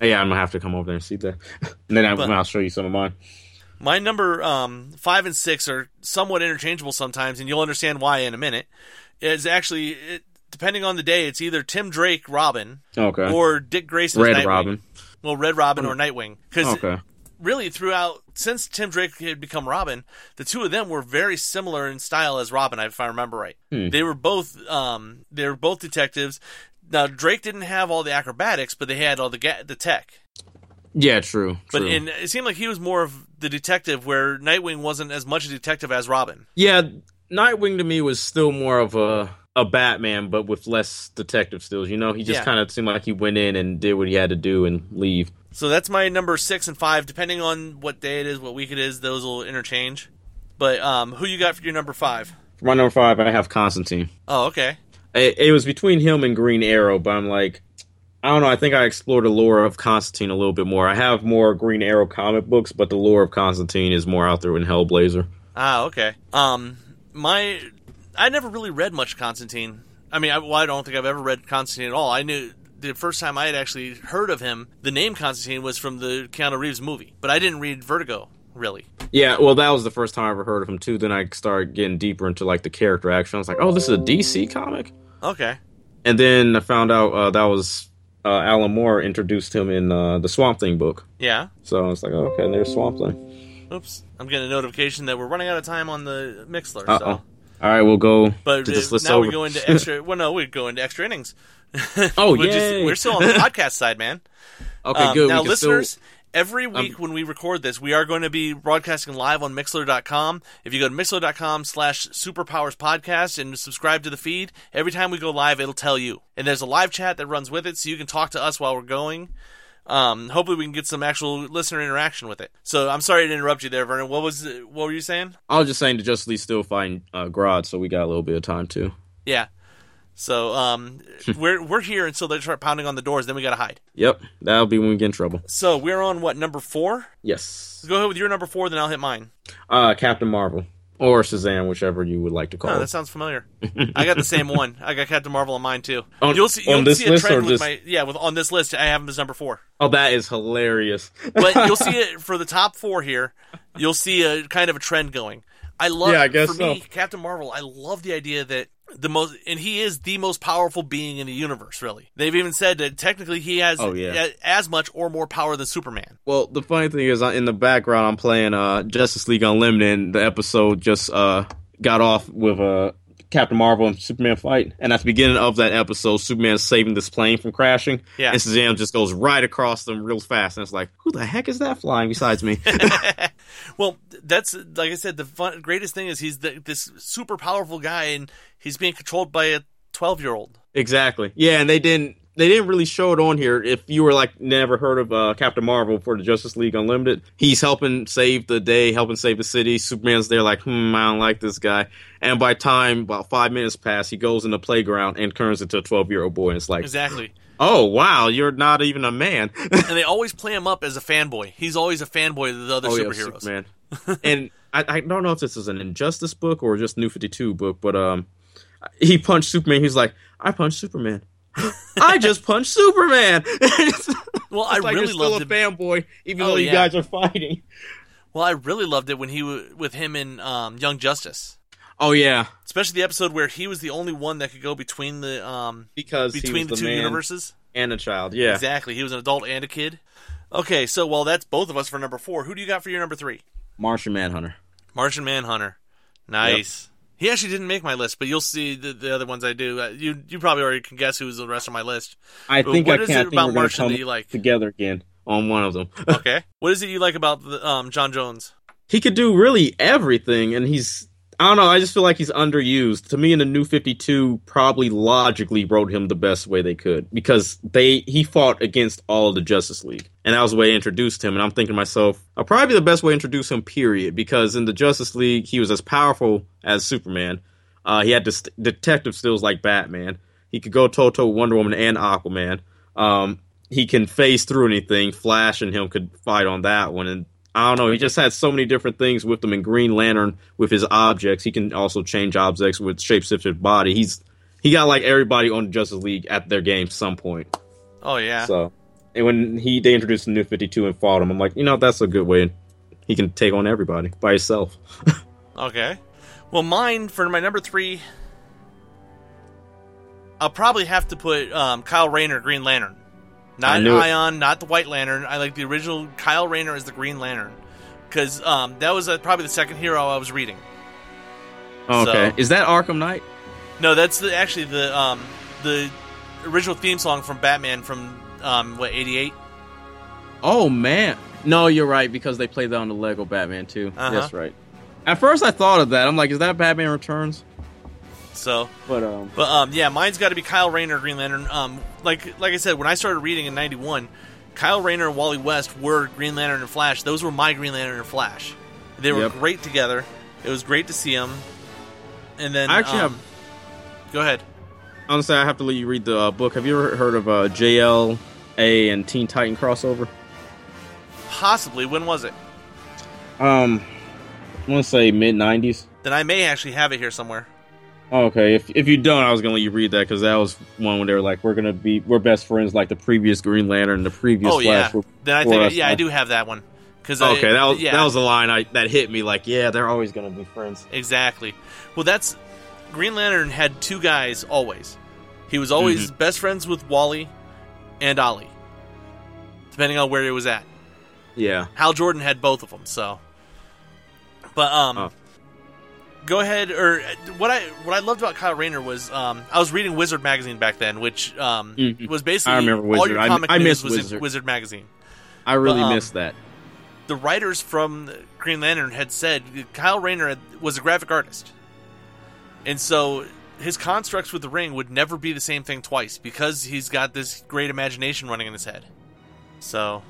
Speaker 7: Yeah, I'm gonna have to come over there and see that, and then I,
Speaker 6: But-
Speaker 7: I'll show you some of mine.
Speaker 6: My number um, five and six are somewhat interchangeable sometimes, and you'll understand why in a minute. Is actually it, depending on the day, it's either Tim Drake Robin
Speaker 7: Okay.
Speaker 6: or Dick Grayson
Speaker 7: Red
Speaker 6: Nightwing.
Speaker 7: Robin.
Speaker 6: Well, Red Robin or Nightwing, because
Speaker 7: Okay.
Speaker 6: really throughout since Tim Drake had become Robin, the two of them were very similar in style as Robin, if I remember right.
Speaker 7: Hmm.
Speaker 6: They were both um, they were both detectives. Now Drake didn't have all the acrobatics, but they had all the ga- the tech.
Speaker 7: Yeah, true.
Speaker 6: But
Speaker 7: true.
Speaker 6: in, it seemed like he was more of the detective, where Nightwing wasn't as much a detective as Robin.
Speaker 7: yeah, Nightwing to me was still more of a a Batman, but with less detective skills. You know, he just
Speaker 6: Yeah.
Speaker 7: kind of seemed like he went in and did what he had to do and leave.
Speaker 6: So that's my number six and five, depending on what day it is, what week it is. Those will interchange. But um, who you got for your number five?
Speaker 7: For my number five, I have Constantine.
Speaker 6: Oh, okay.
Speaker 7: It, it was between him and Green Arrow, but I'm like, I don't know. I think I explored the lore of Constantine a little bit more. I have more Green Arrow comic books, but the lore of Constantine is more out there in Hellblazer.
Speaker 6: Ah, okay. Um, my I never really read much Constantine. I mean, I, well, I don't think I've ever read Constantine at all. I knew the first time I had actually heard of him, the name Constantine was from the Keanu Reeves movie, but I didn't read Vertigo really.
Speaker 7: Yeah, well, that was the first time I ever heard of him too. Then I started getting deeper into like the character action. I was like, oh, this is a DC comic.
Speaker 6: Okay.
Speaker 7: And then I found out uh, that was uh, Alan Moore introduced him in uh, the Swamp Thing book.
Speaker 6: Yeah.
Speaker 7: So I was like, oh, okay, there's Swamp Thing.
Speaker 6: Oops. I'm getting a notification that we're running out of time on the Mixlr.
Speaker 7: Uh
Speaker 6: So.
Speaker 7: All right, we'll go
Speaker 6: But
Speaker 7: to this list
Speaker 6: now
Speaker 7: over.
Speaker 6: we go into extra. well, no, we go into extra innings.
Speaker 7: oh,
Speaker 6: We're, we're still on the podcast side, man.
Speaker 7: okay,
Speaker 6: Um,
Speaker 7: good.
Speaker 6: Now,
Speaker 7: can still-
Speaker 6: listeners, every week when we record this, we are going to be broadcasting live on Mixlr.com. If you go to Mixlr.com slash Superpowers Podcast and subscribe to the feed, every time we go live, it'll tell you. And there's a live chat that runs with it, so you can talk to us while we're going. Um, hopefully, we can get some actual listener interaction with it. So, I'm sorry to interrupt you there, Vernon. What was what were you saying?
Speaker 7: I was just saying to Justice League still fighting uh, Grodd, so we got a little bit of time too.
Speaker 6: Yeah. So, um, we're we're here until they start pounding on the doors. Then we got to hide.
Speaker 7: Yep, that'll be when we get in trouble.
Speaker 6: So, we're on what number four?
Speaker 7: Yes.
Speaker 6: Go ahead with your number four, then I'll hit mine.
Speaker 7: Uh, Captain Marvel or Shazam, whichever you would like to call
Speaker 6: Oh,
Speaker 7: it.
Speaker 6: that sounds familiar. I got the same one. I got Captain Marvel on mine too.
Speaker 7: On-
Speaker 6: you'll see. You'll
Speaker 7: this
Speaker 6: see a
Speaker 7: list
Speaker 6: trend with my yeah. With on this list, I have him as number four.
Speaker 7: oh, that is hilarious.
Speaker 6: But you'll see it for the top four here. You'll see a kind of a trend going. I love.
Speaker 7: Yeah, I guess
Speaker 6: for me. Captain Marvel. I love the idea that the most and he is the most powerful being in the universe. Really, they've even said that technically he has
Speaker 7: Oh, yeah.
Speaker 6: a- as much or more power than Superman.
Speaker 7: Well, the funny thing is, in the background, I'm playing uh, Justice League Unlimited. And the episode just uh, got off with uh, Captain Marvel and Superman fight, and at the beginning of that episode, Superman is saving this plane from crashing.
Speaker 6: Yeah.
Speaker 7: and Shazam just goes right across them real fast, and it's like, who the heck is that flying besides me?
Speaker 6: Well, that's like I said. The fun, greatest thing is he's the, this super powerful guy, and he's being controlled by a twelve-year-old.
Speaker 7: exactly. Yeah, and they didn't. They didn't really show it on here. If you were like never heard of uh, Captain Marvel for the Justice League Unlimited, he's helping save the day, helping save the city. Superman's there like, hmm, I don't like this guy. And by time about five minutes pass, he goes in the playground and turns into a twelve year old boy. And it's like,
Speaker 6: Exactly.
Speaker 7: Oh wow, you're not even a man.
Speaker 6: and they always play him up as a fanboy. He's always a fanboy of the other
Speaker 7: oh yeah,
Speaker 6: superheroes.
Speaker 7: Superman. and I, I don't know if this is an Injustice book or just New Fifty Two book, but um, he punched Superman. He's like, I punched Superman. I just punched Superman.
Speaker 6: Well, I
Speaker 7: like
Speaker 6: really
Speaker 7: you're still
Speaker 6: loved
Speaker 7: a
Speaker 6: it.
Speaker 7: fanboy, even
Speaker 6: Oh,
Speaker 7: though you
Speaker 6: yeah.
Speaker 7: guys are fighting.
Speaker 6: Well, I really loved it when he w- with him in um, Young Justice,
Speaker 7: Oh yeah,
Speaker 6: especially the episode where he was the only one that could go between the um
Speaker 7: because
Speaker 6: between the,
Speaker 7: the
Speaker 6: two universes.
Speaker 7: and a child. Yeah,
Speaker 6: Exactly, he was an adult and a kid. Okay, so well, that's both of us for number four. Who do you got for your number three?
Speaker 7: Martian Manhunter.
Speaker 6: Martian Manhunter. Nice. He actually didn't make my list, but you'll see the, the other ones I do. Uh, you you probably already can guess who's the rest of my list.
Speaker 7: I think
Speaker 6: what
Speaker 7: I
Speaker 6: is
Speaker 7: can't
Speaker 6: it
Speaker 7: think
Speaker 6: about
Speaker 7: we're gonna
Speaker 6: Martian
Speaker 7: come
Speaker 6: that you like?
Speaker 7: together again on one of them.
Speaker 6: Okay, what is it you like about the, um, John Jones?
Speaker 7: he could do really everything, and he's I don't know. I just feel like he's underused. To me, in the New Fifty Two, probably logically wrote him the best way they could because they he fought against all the Justice League, and that was the way they introduced him. And I'm thinking to myself, uh, probably the best way to introduce him. Period. Because in the Justice League, he was as powerful as Superman. Uh, he had dis- detective skills like Batman. He could go toe to Wonder Woman and Aquaman. Um, he can phase through anything. Flash and him could fight on that one, and I don't know. He just had so many different things with him. in Green Lantern with his objects, he can also change objects with shapeshifted body. He's he got like everybody on Justice League at their game some point.
Speaker 6: Oh yeah,
Speaker 7: So, and when he they introduced the New Fifty Two and fought him, I'm like, you know, that's a good way. He can take on everybody by himself.
Speaker 6: Okay. Well, mine for my number three, I'll probably have to put um, Kyle Rayner, Green Lantern. Not. Ion, not the White Lantern. I like the original Kyle Rayner as the Green Lantern. Because um, that was uh, probably the second hero I was reading.
Speaker 7: okay,
Speaker 6: So-
Speaker 7: is that Arkham Knight?
Speaker 6: No, that's the, actually the um, the original theme song from Batman from, um, what, 88?
Speaker 7: Oh man, no, you're right because they played that on the Lego Batman too.
Speaker 6: Uh-huh.
Speaker 7: That's right. At first, I thought of that. I'm like, is that Batman Returns?
Speaker 6: So,
Speaker 7: But um,
Speaker 6: But um, yeah, mine's got to be Kyle Rayner, Green Lantern. Um, like like I said, when I started reading in '91, Kyle Rayner and Wally West were Green Lantern and Flash. Those were my Green Lantern and Flash. They were
Speaker 7: Yep.
Speaker 6: great together. It was great to see them. And then
Speaker 7: I actually
Speaker 6: um,
Speaker 7: have-
Speaker 6: Go ahead.
Speaker 7: honestly, I have to let you read the uh, book. Have you ever heard of uh, JLA and Teen Titan crossover?
Speaker 6: Possibly. When was it?
Speaker 7: Um, I want to say mid '90s.
Speaker 6: Then I may actually have it here somewhere.
Speaker 7: Okay, if if you don't, I was gonna let you read that because that was one when they were like, "We're gonna be we're best friends," like the previous Green Lantern, the previous
Speaker 6: oh yeah.
Speaker 7: Flash.
Speaker 6: Then I think yeah, I do have that one. Cause
Speaker 7: Okay,
Speaker 6: I,
Speaker 7: that was
Speaker 6: yeah,
Speaker 7: that was the line I that hit me. Like, yeah, they're always gonna be friends.
Speaker 6: Exactly. Well, that's Green Lantern had two guys always. He was always
Speaker 7: Mm-hmm.
Speaker 6: best friends with Wally and Ollie, depending on where he was at.
Speaker 7: Yeah.
Speaker 6: Hal Jordan had both of them, so. But um,
Speaker 7: Oh.
Speaker 6: Go ahead. Or uh, what I what I loved about Kyle Rayner was um, I was reading Wizard magazine back then, which um
Speaker 7: Mhm.
Speaker 6: was basically
Speaker 7: I remember
Speaker 6: all your comic
Speaker 7: I
Speaker 6: news
Speaker 7: miss
Speaker 6: was in
Speaker 7: Wizard.
Speaker 6: Wizard magazine.
Speaker 7: I really
Speaker 6: um,
Speaker 7: missed that.
Speaker 6: The writers from Green Lantern had said Kyle Rayner was a graphic artist, and so his constructs with the ring would never be the same thing twice because he's got this great imagination running in his head. So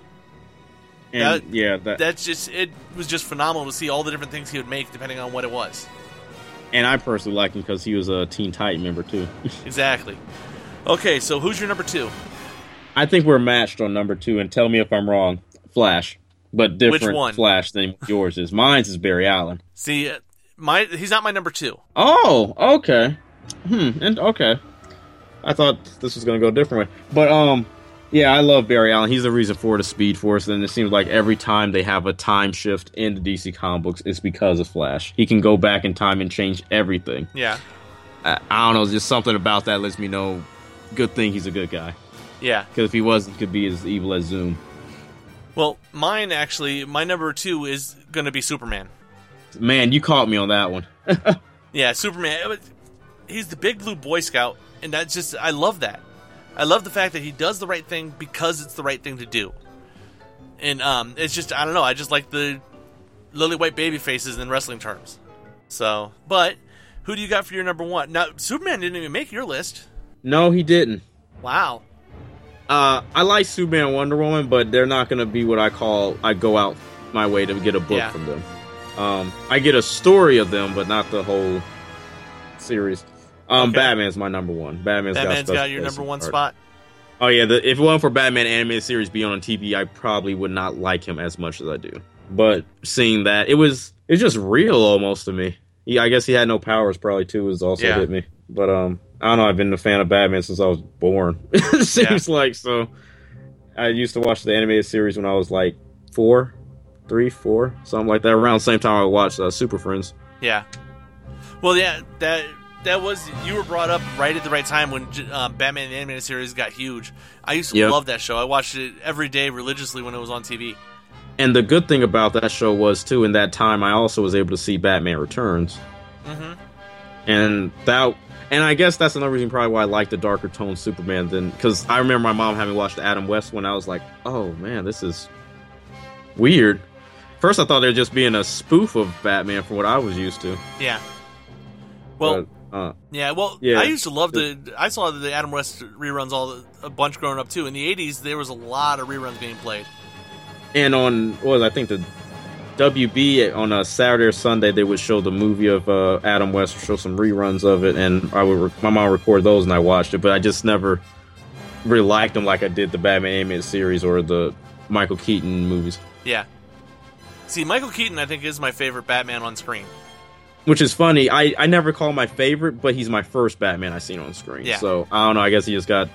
Speaker 7: And
Speaker 6: that-
Speaker 7: yeah, that,
Speaker 6: that's just it was just phenomenal to see all the different things he would make depending on what it was.
Speaker 7: And I personally like him because he was a Teen Titan member too.
Speaker 6: Exactly. Okay, so who's your number two?
Speaker 7: I think we're matched on number two, and tell me if I'm wrong. Flash, but different? Flash than yours is. Mine's is Barry Allen.
Speaker 6: See, uh, my he's not my number two.
Speaker 7: Oh, okay. Hmm. And okay. I thought this was gonna go a different way, but um, yeah, I love Barry Allen. He's the reason for the Speed Force, and it seems like every time they have a time shift in the DC comic books, it's because of Flash. He can go back in time and change everything.
Speaker 6: Yeah,
Speaker 7: I, I don't know, just something about that lets me know. Good thing he's a good guy.
Speaker 6: yeah.
Speaker 7: Because if he was, he could be as evil as Zoom.
Speaker 6: Well, mine actually, my number two is going to be Superman.
Speaker 7: Man, you caught me on that one.
Speaker 6: Yeah, Superman. He's the big blue Boy Scout, and that's just I love that. I love the fact that he does the right thing because it's the right thing to do. And um, it's just I don't know. I just like the lily white baby faces in wrestling terms. So, but who do you got for your number one? Now, Superman didn't even make your list.
Speaker 7: No, he didn't.
Speaker 6: Wow.
Speaker 7: Uh, I like Superman and Wonder Woman, but they're not going to be what I call I go out my way to get a book
Speaker 6: Yeah.
Speaker 7: from them. Um, I get a story of them, but not the whole series. Um,
Speaker 6: Okay.
Speaker 7: Batman's my number one. Batman's,
Speaker 6: Batman's
Speaker 7: got,
Speaker 6: got, your number one spot.
Speaker 7: Oh yeah, the, if it wasn't for Batman animated series being on TV, I probably would not like him as much as I do. But seeing that, it was it's just real almost to me. Yeah, I guess he had no powers probably too. Was also
Speaker 6: Yeah.
Speaker 7: hit me. But um, I don't know. I've been a fan of Batman since I was born. it seems like so. I used to watch the animated series when I was like four, three, four, something like that. Around the same time I watched uh, Super Friends.
Speaker 6: Yeah. Well, yeah, that that was you were brought up right at the right time when um, Batman the animated series got huge. I used to
Speaker 7: Yep.
Speaker 6: love that show. I watched it every day religiously when it was on TV.
Speaker 7: And the good thing about that show was too, in that time, I also was able to see Batman Returns,
Speaker 6: Mhm.
Speaker 7: and that, and I guess that's another reason probably why I like the darker tone Superman than because I remember my mom having watched Adam West when I was like, oh man, this is weird. First, I thought they were just being a spoof of Batman from what I was used to.
Speaker 6: Yeah. Well,
Speaker 7: But, uh,
Speaker 6: yeah. Well,
Speaker 7: yeah.
Speaker 6: I used to love the. I saw the Adam West reruns all the, a bunch growing up too. In the '80s, there was a lot of reruns being played.
Speaker 7: and on what was I think the WB on a Saturday or Sunday they would show the movie of uh, Adam West, or show some reruns of it, and I would re- my mom record those and I watched it, but I just never really liked them like I did the Batman animated series or the Michael Keaton movies,
Speaker 6: Yeah. See, Michael Keaton, I think, is my favorite Batman on screen.
Speaker 7: Which is funny. I I never call him my favorite, but he's my first Batman I've seen on screen.
Speaker 6: Yeah.
Speaker 7: So I don't know. I guess he just got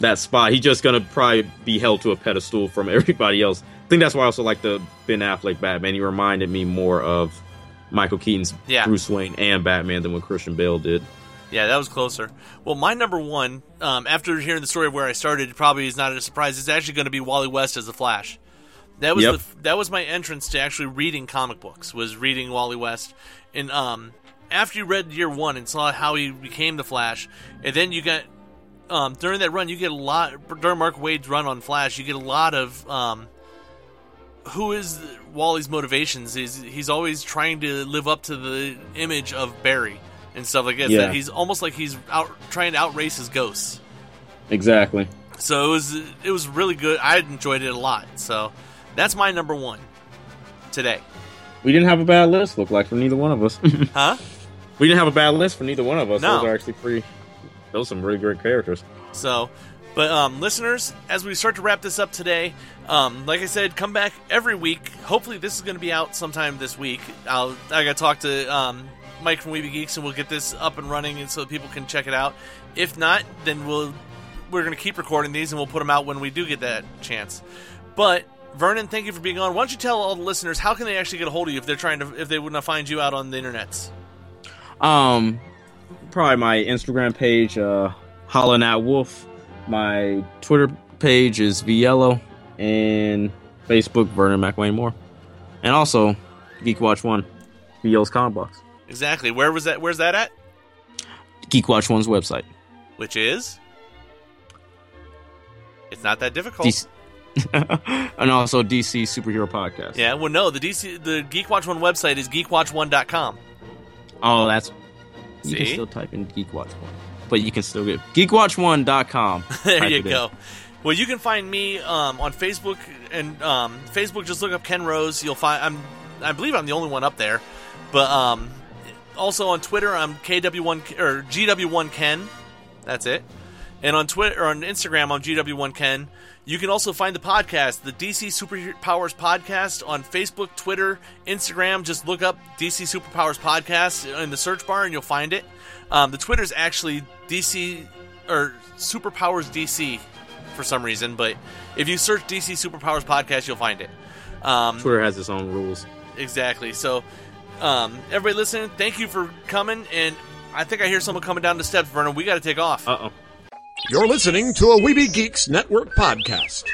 Speaker 7: that spot. He's just gonna probably be held to a pedestal from everybody else. I think that's why I also like the Ben Affleck Batman. He reminded me more of Michael Keaton's
Speaker 6: Yeah.
Speaker 7: Bruce Wayne and Batman than what Christian Bale did.
Speaker 6: Yeah, that was closer. Well, my number one, um, after hearing the story of where I started, probably is not a surprise. It's actually going to be Wally West as the Flash. That was
Speaker 7: Yep.
Speaker 6: the, that was my entrance to actually reading comic books. Was reading Wally West, and um, after you read year one and saw how he became the Flash, and then you got um, during that run, you get a lot during Mark Waid's run on Flash. You get a lot of um, who is Wally's motivations? He's he's always trying to live up to the image of Barry and stuff like that.
Speaker 7: Yeah.
Speaker 6: That he's almost like he's out trying to outrace his ghosts.
Speaker 7: Exactly.
Speaker 6: So it was it was really good. I enjoyed it a lot. So that's my number one today.
Speaker 7: We didn't have a bad list. Look like for neither one of us.
Speaker 6: Huh?
Speaker 7: we didn't have a bad list for neither one of us.
Speaker 6: No.
Speaker 7: Those are actually pretty. Those are some really great characters.
Speaker 6: So, but um, listeners, as we start to wrap this up today, um, like I said, come back every week. Hopefully, this is going to be out sometime this week. I'll I got to talk to um, Mike from Weeby Geeks, and we'll get this up and running, and so people can check it out. If not, then we'll we're going to keep recording these, and we'll put them out when we do get that chance. But Vernon, thank you for being on. Why don't you tell all the listeners how can they actually get a hold of you if they're trying to if they want to find you out on the internets?
Speaker 7: Um, probably my Instagram page, uh, Hollin at Wolf. My Twitter page is Viello, and Facebook Vernon McWayne Moore, and also Geek Watch One, Viello's comic box.
Speaker 6: Exactly. Where was that? Where's that at?
Speaker 7: Geek Watch One's website.
Speaker 6: Which is. It's not that difficult.
Speaker 7: and also DC Superhero Podcast.
Speaker 6: Yeah, well, no, the DC, the Geek Watch One website is geekwatch1.com.
Speaker 7: Oh, that's you can still type in Geek Watch One, but you can still get geekwatch1.com.
Speaker 6: there you
Speaker 7: it in.
Speaker 6: go. Well, you can find me um, on Facebook and um, Facebook. Just look up Ken Rose. You'll find I'm, I believe I'm the only one up there, but um, also on Twitter I'm KW1 or GW1Ken. That's it. And on Twitter or on Instagram I'm GW1Ken. You can also find the podcast, the DC Superpowers Podcast, on Facebook, Twitter, Instagram. Just look up DC Superpowers Podcast in the search bar and you'll find it. Um, the Twitter is actually DC or Superpowers DC for some reason, but if you search DC Superpowers Podcast, you'll find it. Um,
Speaker 7: Twitter has its own rules.
Speaker 6: Exactly. So, um, everybody listening, thank you for coming. And I think I hear someone coming down the steps, Vernon. We got to take off.
Speaker 7: Uh oh.
Speaker 8: You're listening to a Weeby Geeks Network podcast.